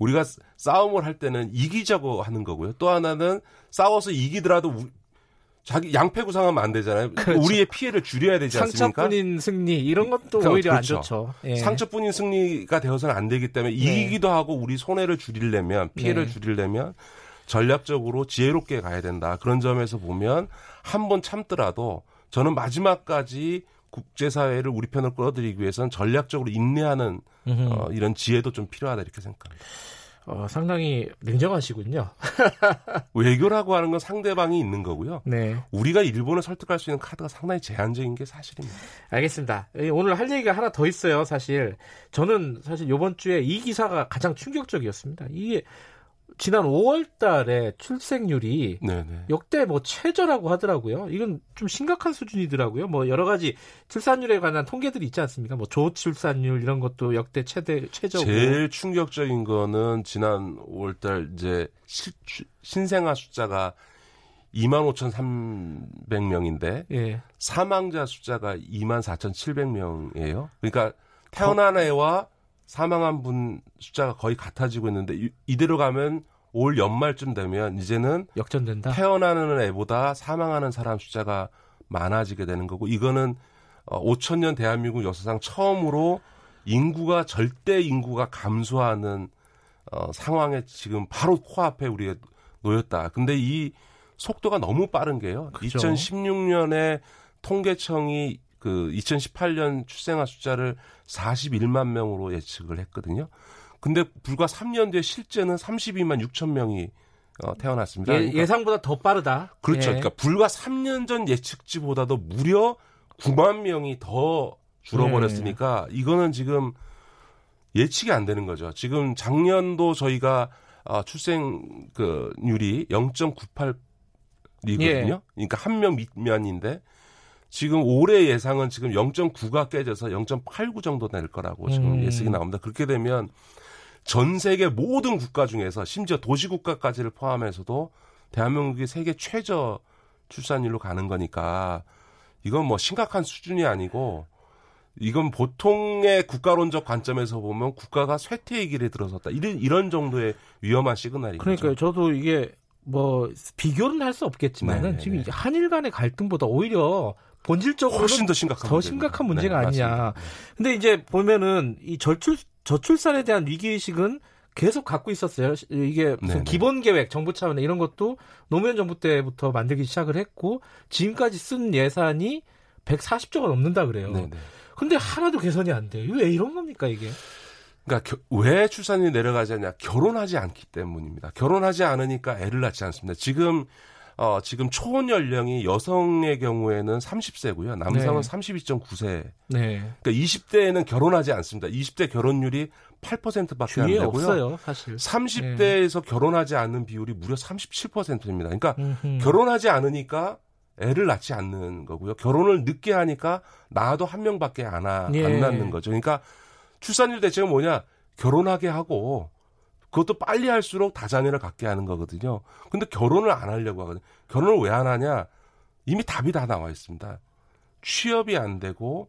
우리가 싸움을 할 때는 이기자고 하는 거고요. 또 하나는 싸워서 이기더라도 자기 양패 구상하면 안 되잖아요. 그렇죠. 우리의 피해를 줄여야 되지 않습니까? 상처뿐인 승리 이런 것도 그러니까, 오히려 그렇죠. 안 좋죠. 예. 상처뿐인 승리가 되어서는 안 되기 때문에 네. 이기기도 하고 우리 손해를 줄이려면 피해를 네. 줄이려면 전략적으로 지혜롭게 가야 된다. 그런 점에서 보면 한 번 참더라도 저는 마지막까지 국제사회를 우리 편을 끌어들이기 위해서는 전략적으로 인내하는 어, 이런 지혜도 좀 필요하다 이렇게 생각합니다. 어, 상당히 냉정하시군요. 외교라고 하는 건 상대방이 있는 거고요. 네. 우리가 일본을 설득할 수 있는 카드가 상당히 제한적인 게 사실입니다. 알겠습니다. 오늘 할 얘기가 하나 더 있어요. 사실 저는 사실 이번 주에 이 기사가 가장 충격적이었습니다. 이게 지난 5월 달에 출생률이 네네. 역대 뭐 최저라고 하더라고요. 이건 좀 심각한 수준이더라고요. 뭐 여러 가지 출산율에 관한 통계들이 있지 않습니까? 뭐 조출산율 이런 것도 역대 최대 최저고. 제일 충격적인 거는 지난 5월 달 이제 시, 신생아 숫자가 25,300명인데 예. 사망자 숫자가 24,700명이에요. 그러니까 태어난 애와 사망한 분 숫자가 거의 같아지고 있는데 이, 대로 가면 올 연말쯤 되면 이제는 역전된다. 태어나는 애보다 사망하는 사람 숫자가 많아지게 되는 거고 이거는 어, 5천 년 대한민국 역사상 처음으로 인구가 절대 인구가 감소하는 어, 상황에 지금 바로 코앞에 우리가 놓였다. 근데 이 속도가 너무 빠른 게요. 그죠. 2016년에 통계청이 그 2018년 출생아 숫자를 41만 명으로 예측을 했거든요. 근데 불과 3년 뒤에 실제는 32만 6천 명이 어, 태어났습니다. 예, 그러니까, 상보다더 빠르다. 그렇죠. 예. 그러니까 불과 3년 전 예측치보다도 무려 9만 명이 더 줄어버렸으니까 예. 이거는 지금 예측이 안 되는 거죠. 지금 작년도 저희가 어, 출생 그률이 0.98이거든요. 예. 그러니까 한 명 밑면인데 지금 올해 예상은 지금 0.9가 깨져서 0.89 정도 될 거라고 지금 음. 예측이 나옵니다. 그렇게 되면 전 세계 모든 국가 중에서 심지어 도시 국가까지를 포함해서도 대한민국이 세계 최저 출산율로 가는 거니까 이건 뭐 심각한 수준이 아니고 이건 보통의 국가론적 관점에서 보면 국가가 쇠퇴의 길에 들어섰다. 이런 이런 정도의 위험한 시그널이죠. 그러니까 저도 이게 뭐 비교는 할 수 없겠지만은 네네. 지금 한일 간의 갈등보다 오히려 본질적으로 훨씬 더 심각한 더 심각한 문제가 네, 아니냐. 맞습니다. 근데 이제 보면은 이 저출 저출산에 대한 위기 의식은 계속 갖고 있었어요. 이게 무슨 네네. 기본 계획 정부 차원의 이런 것도 노무현 정부 때부터 만들기 시작을 했고 지금까지 쓴 예산이 140조가 넘는다 그래요. 네네. 근데 하나도 개선이 안 돼요. 왜 이런 겁니까 이게? 그러니까 겨, 왜 출산율이 내려가지 않냐? 결혼하지 않기 때문입니다. 결혼하지 않으니까 애를 낳지 않습니다. 지금 어, 지금 초혼 연령이 여성의 경우에는 30세고요. 남성은 네. 32.9세. 네. 그러니까 20대에는 결혼하지 않습니다. 20대 결혼율이 8%밖에 안 되고요. 없어요, 사실. 30대에서 네. 결혼하지 않는 비율이 무려 37%입니다. 그러니까 음흠. 결혼하지 않으니까 애를 낳지 않는 거고요. 결혼을 늦게 하니까 낳아도 한 명밖에 안, 하, 예. 안 낳는 거죠. 그러니까 출산율 대책은 뭐냐? 결혼하게 하고 그것도 빨리 할수록 다자녀를 갖게 하는 거거든요. 근데 결혼을 안 하려고 하거든요. 결혼을 왜 안 하냐? 이미 답이 다 나와 있습니다. 취업이 안 되고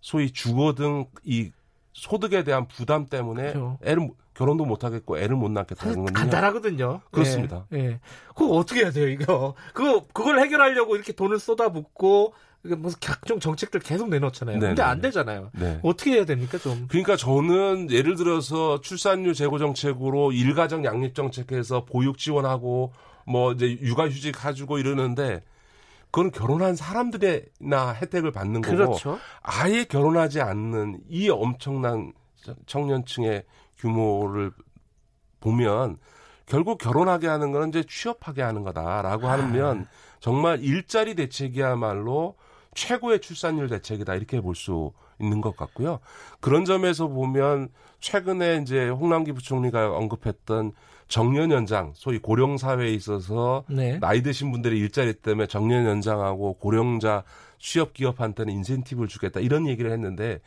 소위 주거 등 이 소득에 대한 부담 때문에 그렇죠. 애를 결혼도 못 하겠고 애를 못 낳겠다는 건요. 간단하거든요. 그렇습니다. 예. 예. 그거 어떻게 해야 돼요, 이거? 그거 그걸 해결하려고 이렇게 돈을 쏟아붓고 무슨 각종 정책들 계속 내놓잖아요. 네네. 근데 안 되잖아요. 네. 어떻게 해야 됩니까, 좀? 그러니까 저는 예를 들어서 출산율 제고 정책으로 일가정 양립 정책해서 보육 지원하고 뭐 이제 육아휴직 가지고 이러는데 그건 결혼한 사람들이나 혜택을 받는 거고 그렇죠. 아예 결혼하지 않는 이 엄청난 청년층의 규모를 보면 결국 결혼하게 하는 거는 이제 취업하게 하는 거다라고 하면 아. 정말 일자리 대책이야말로 최고의 출산율 대책이다 이렇게 볼 수 있는 것 같고요. 그런 점에서 보면 최근에 이제 홍남기 부총리가 언급했던 정년 연장, 소위 고령 사회에 있어서 네. 나이 드신 분들의 일자리 때문에 정년 연장하고 고령자 취업 기업한테는 인센티브를 주겠다 이런 얘기를 했는데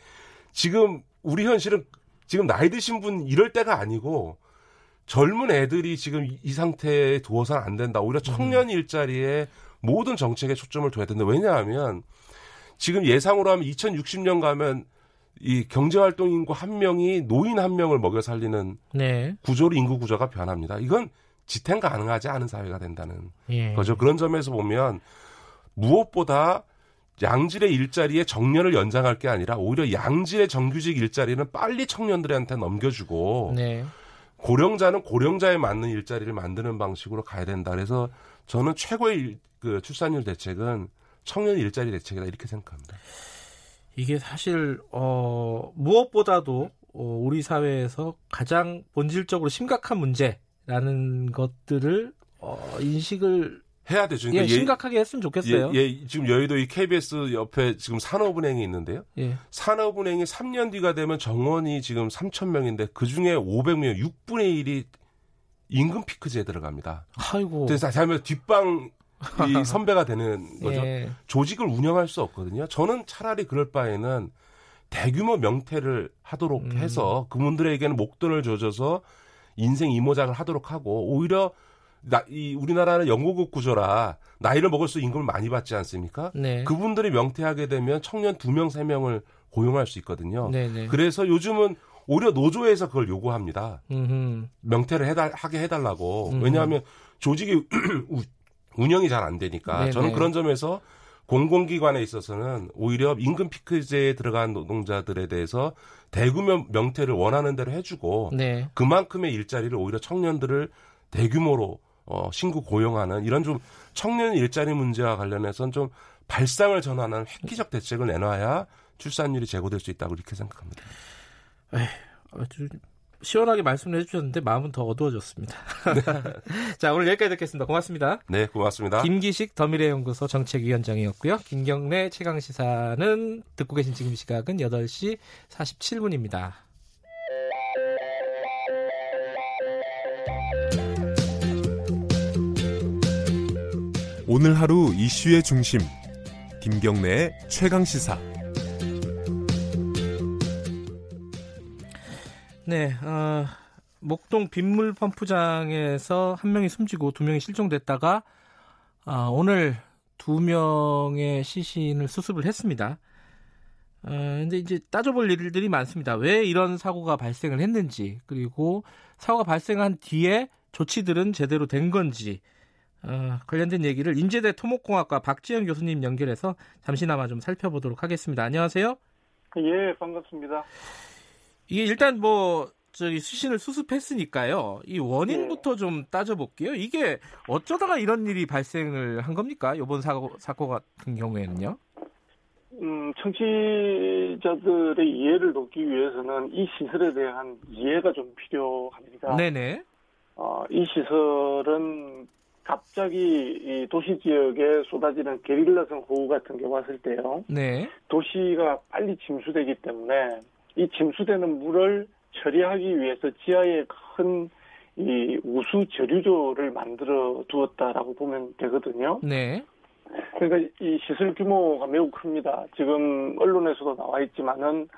지금 우리 현실은 지금 나이 드신 분 이럴 때가 아니고 젊은 애들이 지금 이 상태에 두어서는 안 된다. 오히려 청년 음. 일자리에 모든 정책에 초점을 둬야 된다. 왜냐하면 지금 예상으로 하면 2060년 가면 이 경제활동 인구 한 명이 노인 한 명을 먹여 살리는 네. 구조로 인구 구조가 변합니다. 이건 지탱 가능하지 않은 사회가 된다는 예. 거죠. 그런 점에서 보면 무엇보다 양질의 일자리에 정년을 연장할 게 아니라 오히려 양질의 정규직 일자리는 빨리 청년들한테 넘겨주고 네. 고령자는 고령자에 맞는 일자리를 만드는 방식으로 가야 된다. 그래서 저는 최고의 일, 그 출산율 대책은 청년 일자리 대책이다 이렇게 생각합니다. 이게 사실 어, 무엇보다도 어, 우리 사회에서 가장 본질적으로 심각한 문제라는 것들을 어, 인식을 해야 되죠. 그러니까 예, 심각하게 했으면 좋겠어요. 예, 예, 지금 여의도 이 KBS 옆에 지금 산업은행이 있는데요. 예. 산업은행이 3년 뒤가 되면 정원이 지금 3천 명인데 그 중에 500명, 6분의 1이 임금 피크제에 들어갑니다. 아이고. 그래서 잘면 뒷방 이 선배가 되는 거죠. 예. 조직을 운영할 수 없거든요. 저는 차라리 그럴 바에는 대규모 명퇴를 하도록 음. 해서 그분들에게는 목돈을 줘줘서 인생 이모작을 하도록 하고 오히려 나, 이 우리나라는 영국국 구조라 나이를 먹을수록 임금을 많이 받지 않습니까? 네. 그분들이 명퇴하게 되면 청년 두 명, 세 명을 고용할 수 있거든요. 네네. 네. 그래서 요즘은 오히려 노조에서 그걸 요구합니다. 음흠. 명퇴를 해달, 하게 해달라고. 음흠. 왜냐하면 조직이 운영이 잘 안 되니까 네네. 저는 네. 그런 점에서 공공기관에 있어서는 오히려 임금 피크제에 들어간 노동자들에 대해서 대규모 명퇴를 원하는 대로 해주고 네. 그만큼의 일자리를 오히려 청년들을 대규모로 어, 신구 고용하는 이런 좀 청년 일자리 문제와 관련해서는 좀 발상을 전환하는 획기적 대책을 내놔야 출산율이 제고될 수 있다고 이렇게 생각합니다. 에이, 시원하게 말씀을 해주셨는데 마음은 더 어두워졌습니다. 네. 자 오늘 여기까지 듣겠습니다. 고맙습니다. 네, 고맙습니다. 김기식 더미래연구소 정책위원장이었고요. 김경래 최강시사는 듣고 계신 지금 시각은 8시 47분입니다. 오늘 하루 이슈의 중심 김경래의 최강 시사 네, 어, 목동 빗물 펌프장에서 한 명이 숨지고 두 명이 실종됐다가 어, 오늘 두 명의 시신을 수습을 했습니다. 어, 근데 이제 따져볼 일들이 많습니다. 왜 이런 사고가 발생을 했는지, 그리고 사고가 발생한 뒤에 조치들은 제대로 된 건지, 어, 관련된 얘기를 인제대 토목공학과 박지영 교수님 연결해서 잠시나마 좀 살펴보도록 하겠습니다. 안녕하세요. 예, 반갑습니다. 이게 일단 뭐 저기 수신을 수습했으니까요. 이 원인부터 네. 좀 따져볼게요. 이게 어쩌다가 이런 일이 발생을 한 겁니까? 이번 사고 사고 같은 경우에는요. 음, 청취자들의 이해를 돕기 위해서는 이 시설에 대한 이해가 좀 필요합니다. 네네. 어, 이 시설은 갑자기 이 도시 지역에 쏟아지는 게릴라성 호우 같은 게 왔을 때요. 네. 도시가 빨리 침수되기 때문에 이 침수되는 물을 처리하기 위해서 지하에 큰 이 우수 저류조를 만들어 두었다라고 보면 되거든요. 네. 그러니까 이 시설 규모가 매우 큽니다. 지금 언론에서도 나와 있지만은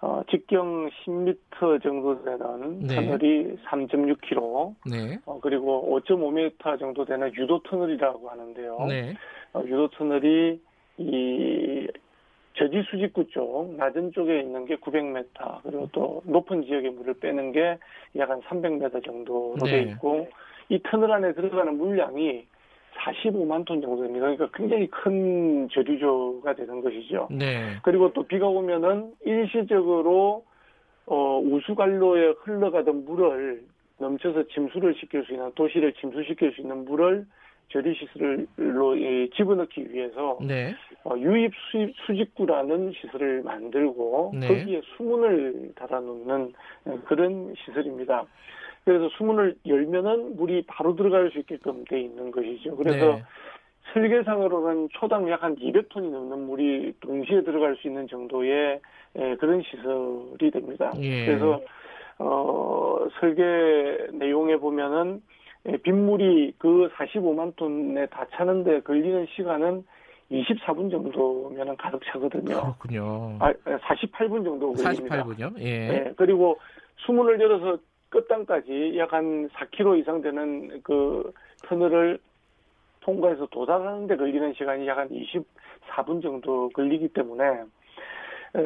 어, 직경 10m 정도 되는 네. 터널이 3.6km, 네. 어, 그리고 5.5m 정도 되는 유도 터널이라고 하는데요. 네. 어, 유도 터널이 이 저지 수직구 쪽 낮은 쪽에 있는 게 900m 그리고 또 높은 지역의 물을 빼는 게 약 한 300m 정도로 네. 돼 있고 이 터널 안에 들어가는 물량이 45만 톤 정도 됩니다. 그러니까 굉장히 큰 저류조가 되는 것이죠. 네. 그리고 또 비가 오면은 일시적으로 어, 우수관로에 흘러가던 물을 넘쳐서 침수를 시킬 수 있는 도시를 침수시킬 수 있는 물을 저리시설로 집어넣기 위해서 네. 어, 유입 수입 수직구라는 시설을 만들고 네. 거기에 수문을 달아놓는 그런 시설입니다. 그래서 수문을 열면은 물이 바로 들어갈 수 있게끔 돼 있는 것이죠. 그래서 네. 설계상으로는 초당 약 한 200톤이 넘는 물이 동시에 들어갈 수 있는 정도의 그런 시설이 됩니다. 예. 그래서 어 설계 내용에 보면은 예, 빗물이 그 45만 톤에 다 차는데 걸리는 시간은 24분 정도면 가득 차거든요. 그렇군요. 아, 48분 정도 걸립니다. 48분요? 예. 네, 그리고 수문을 열어서 끝단까지 약 한 4km 이상 되는 그 터널을 통과해서 도달하는데 걸리는 시간이 약 한 24분 정도 걸리기 때문에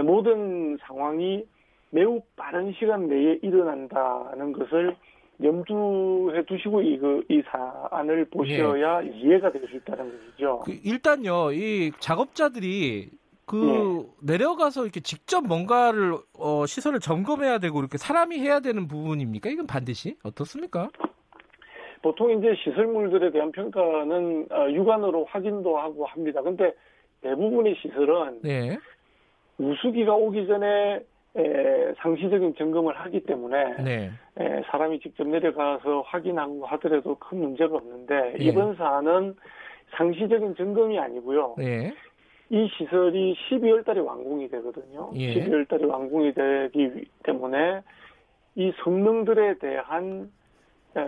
모든 상황이 매우 빠른 시간 내에 일어난다는 것을 염두해 두시고 이, 그, 이 사안을 보셔야 네. 이해가 될 수 있다는 것이죠. 그 일단요, 이 작업자들이 그 네. 내려가서 이렇게 직접 뭔가를 어, 시설을 점검해야 되고 이렇게 사람이 해야 되는 부분입니까? 이건 반드시 어떻습니까? 보통 이제 시설물들에 대한 평가는 어, 육안으로 확인도 하고 합니다. 근데 대부분의 시설은 네. 우수기가 오기 전에 에, 상시적인 점검을 하기 때문에 네. 에, 사람이 직접 내려가서 확인하고 하더라도 큰 문제가 없는데 네. 이번 사안은 상시적인 점검이 아니고요. 네. 이 시설이 12월 달에 완공이 되거든요. 예. 12월 달에 완공이 되기 때문에 이 성능들에 대한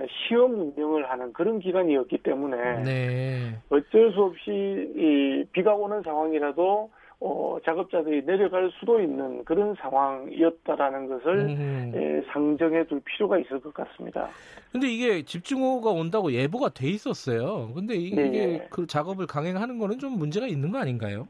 시험 운영을 하는 그런 기간이었기 때문에 네. 어쩔 수 없이 이 비가 오는 상황이라도 어, 작업자들이 내려갈 수도 있는 그런 상황이었다라는 것을 음. 예, 상정해 둘 필요가 있을 것 같습니다. 근데 이게 집중호우가 온다고 예보가 돼 있었어요. 근데 이게 네. 그 작업을 강행하는 거는 좀 문제가 있는 거 아닌가요?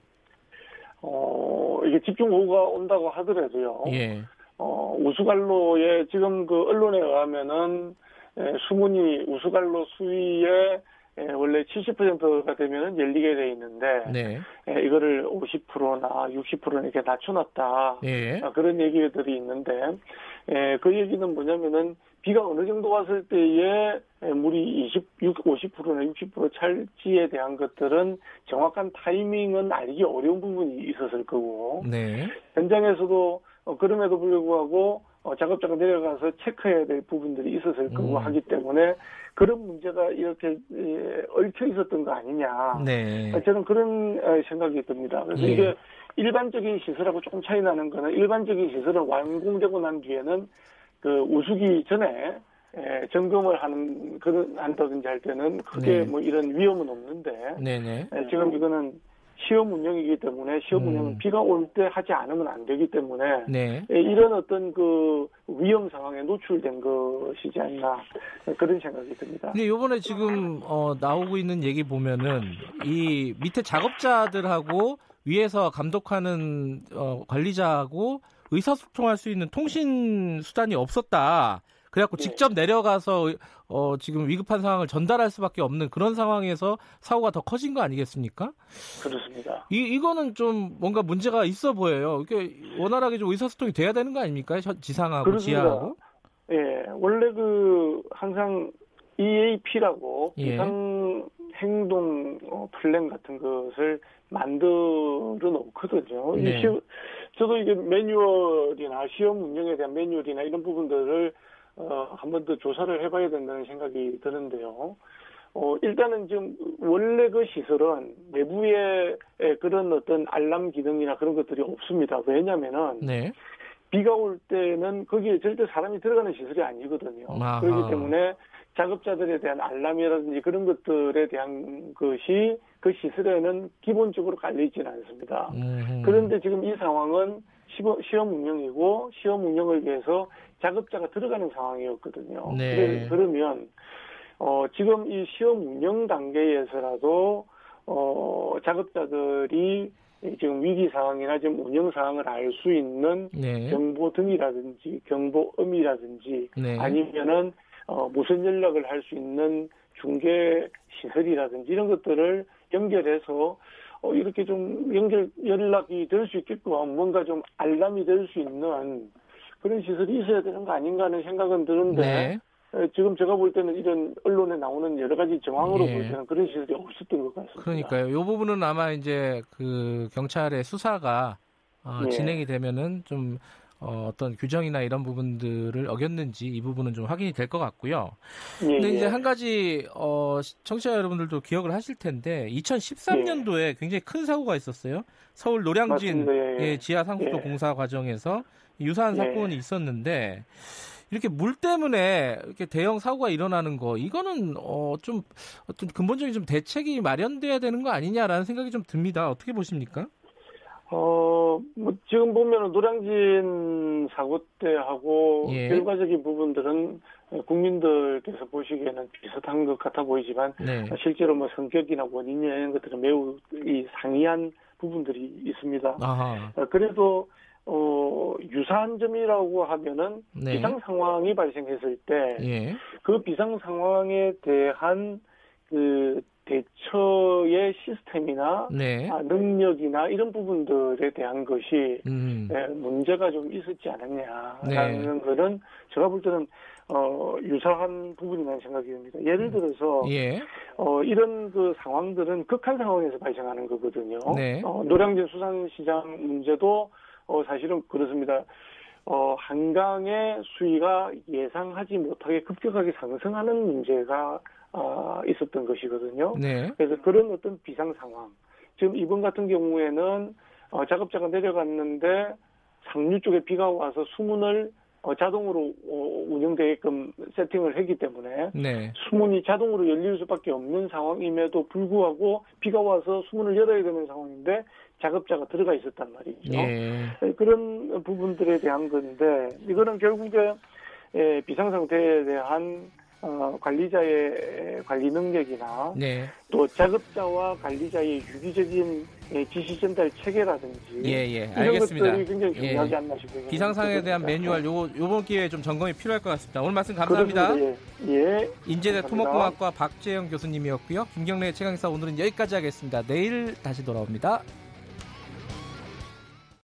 어, 이게 집중호우가 온다고 하더라도요. 예. 어, 우수갈로에 지금 그 언론에 의하면은 예, 수문이 우수갈로 수위에 예, 원래 70%가 되면 열리게 돼 있는데 네. 예, 이거를 50%나 60%나 이렇게 낮춰놨다 예. 아, 그런 얘기들이 있는데 예, 그 얘기는 뭐냐면은 비가 어느 정도 왔을 때에 예, 물이 20, 50%나 60% 찰지에 대한 것들은 정확한 타이밍은 알기 어려운 부분이 있었을 거고 네. 현장에서도 어, 그럼에도 불구하고 어, 작업자가 내려가서 체크해야 될 부분들이 있었을 거고 음. 하기 때문에 그런 문제가 이렇게 예, 얽혀 있었던 거 아니냐. 네. 저는 그런 어, 생각이 듭니다. 그래서 예. 이게 일반적인 시설하고 조금 차이 나는 거는 일반적인 시설은 완공되고 난 뒤에는 그 우수기 전에 예, 점검을 하는 그런 한다든지 할 때는 크게 네. 뭐 이런 위험은 없는데 네네. 예, 지금 이거는 시험 운영이기 때문에 시험 음. 운영은 비가 올 때 하지 않으면 안 되기 때문에 네. 예, 이런 어떤 그 위험 상황에 노출된 것이지 않나 그런 생각이 듭니다. 근데 이번에 지금 어, 나오고 있는 얘기 보면은 이 밑에 작업자들하고 위에서 감독하는 어, 관리자하고 의사소통할 수 있는 통신 수단이 없었다. 그래갖고 네. 직접 내려가서 어, 지금 위급한 상황을 전달할 수밖에 없는 그런 상황에서 사고가 더 커진 거 아니겠습니까? 그렇습니다. 이 이거는 좀 뭔가 문제가 있어 보여요. 이게 원활하게 좀 의사소통이 돼야 되는 거 아닙니까? 지상하고 그렇습니다. 지하하고. 예, 원래 그 항상 EAP라고 예. 비상 행동 어, 플랜 같은 것을 만들어 놓거든요. 네. 저도 이게 매뉴얼이나 시험 운영에 대한 매뉴얼이나 이런 부분들을 어, 한 번 더 조사를 해봐야 된다는 생각이 드는데요. 어, 일단은 지금 원래 그 시설은 내부에 그런 어떤 알람 기능이나 그런 것들이 없습니다. 왜냐면은 네. 비가 올 때는 거기에 절대 사람이 들어가는 시설이 아니거든요. 아하. 그렇기 때문에 작업자들에 대한 알람이라든지 그런 것들에 대한 것이 그 시설에는 기본적으로 깔려 있지는 않습니다. 음흠. 그런데 지금 이 상황은 시험 운영이고 시험 운영을 위해서 작업자가 들어가는 상황이었거든요. 네. 그러면 어, 지금 이 시험 운영 단계에서라도 어, 작업자들이 지금 위기 상황이나 지금 운영 상황을 알 수 있는 네. 정보 등이라든지 경보음이라든지 네. 아니면은 어, 무선 연락을 할 수 있는 중개 시설이라든지 이런 것들을 연결해서 어, 이렇게 좀 연결 연락이 될 수 있게끔 뭔가 좀 알람이 될 수 있는 그런 시설이 있어야 되는 거 아닌가 하는 생각은 드는데 네. 지금 제가 볼 때는 이런 언론에 나오는 여러 가지 정황으로 예. 볼 때는 그런 시설이 없었던 것 같습니다. 그러니까요. 이 부분은 아마 이제 그 경찰의 수사가 어, 예. 진행이 되면은 좀 어, 어떤 규정이나 이런 부분들을 어겼는지 이 부분은 좀 확인이 될 것 같고요. 예, 근데 이제 예. 한 가지 어, 청취자 여러분들도 기억을 하실 텐데 2013년도에 예. 굉장히 큰 사고가 있었어요. 서울 노량진 예, 지하 상수도 공사 과정에서 유사한 사건이 있었는데 이렇게 물 때문에 이렇게 대형 사고가 일어나는 거 이거는 어 좀 어떤 근본적인 좀 대책이 마련돼야 되는 거 아니냐라는 생각이 좀 듭니다. 어떻게 보십니까? 어, 뭐, 지금 보면은 노량진 사고 때하고 예. 결과적인 부분들은 국민들께서 보시기에는 비슷한 것 같아 보이지만 네. 실제로 뭐 성격이나 원인이나 이런 것들은 매우 이 상이한 부분들이 있습니다. 아하. 어, 그래도 어, 유사한 점이라고 하면은 네. 비상 상황이 발생했을 때그 예. 그 비상 상황에 대한 그 대처의 시스템이나 네. 아, 능력이나 이런 부분들에 대한 것이 음. 예, 문제가 좀 있었지 않았냐라는 네. 것은 제가 볼 때는 어, 유사한 부분이라는 생각이 듭니다. 예를 들어서 예. 어, 이런 그 상황들은 극한 상황에서 발생하는 거거든요. 네. 어, 노량진 수산시장 문제도 어, 사실은 그렇습니다. 어, 한강의 수위가 예상하지 못하게 급격하게 상승하는 문제가 어, 있었던 것이거든요. 네. 그래서 그런 어떤 비상 상황. 지금 이번 같은 경우에는 어, 작업자가 내려갔는데 상류 쪽에 비가 와서 수문을 어, 자동으로 어, 운영되게끔 세팅을 했기 때문에 네. 수문이 자동으로 열릴 수밖에 없는 상황임에도 불구하고 비가 와서 수문을 열어야 되는 상황인데 작업자가 들어가 있었단 말이죠. 네. 그런 부분들에 대한 건데 이거는 결국에 예, 비상 상태에 대한 어, 관리자의 관리 능력이나 네. 또 작업자와 관리자의 유기적인 예, 지시 전달 체계라든지 예, 예. 이런 알겠습니다. 것들이 굉장히 예. 중요하지 않나 싶어요. 비상상에 대한 매뉴얼 요거 요번 기회에 좀 점검이 필요할 것 같습니다. 오늘 말씀 감사합니다. 예. 예. 인제대 토목공학과 박재영 교수님이었고요. 김경래 최강사 오늘은 여기까지 하겠습니다. 내일 다시 돌아옵니다.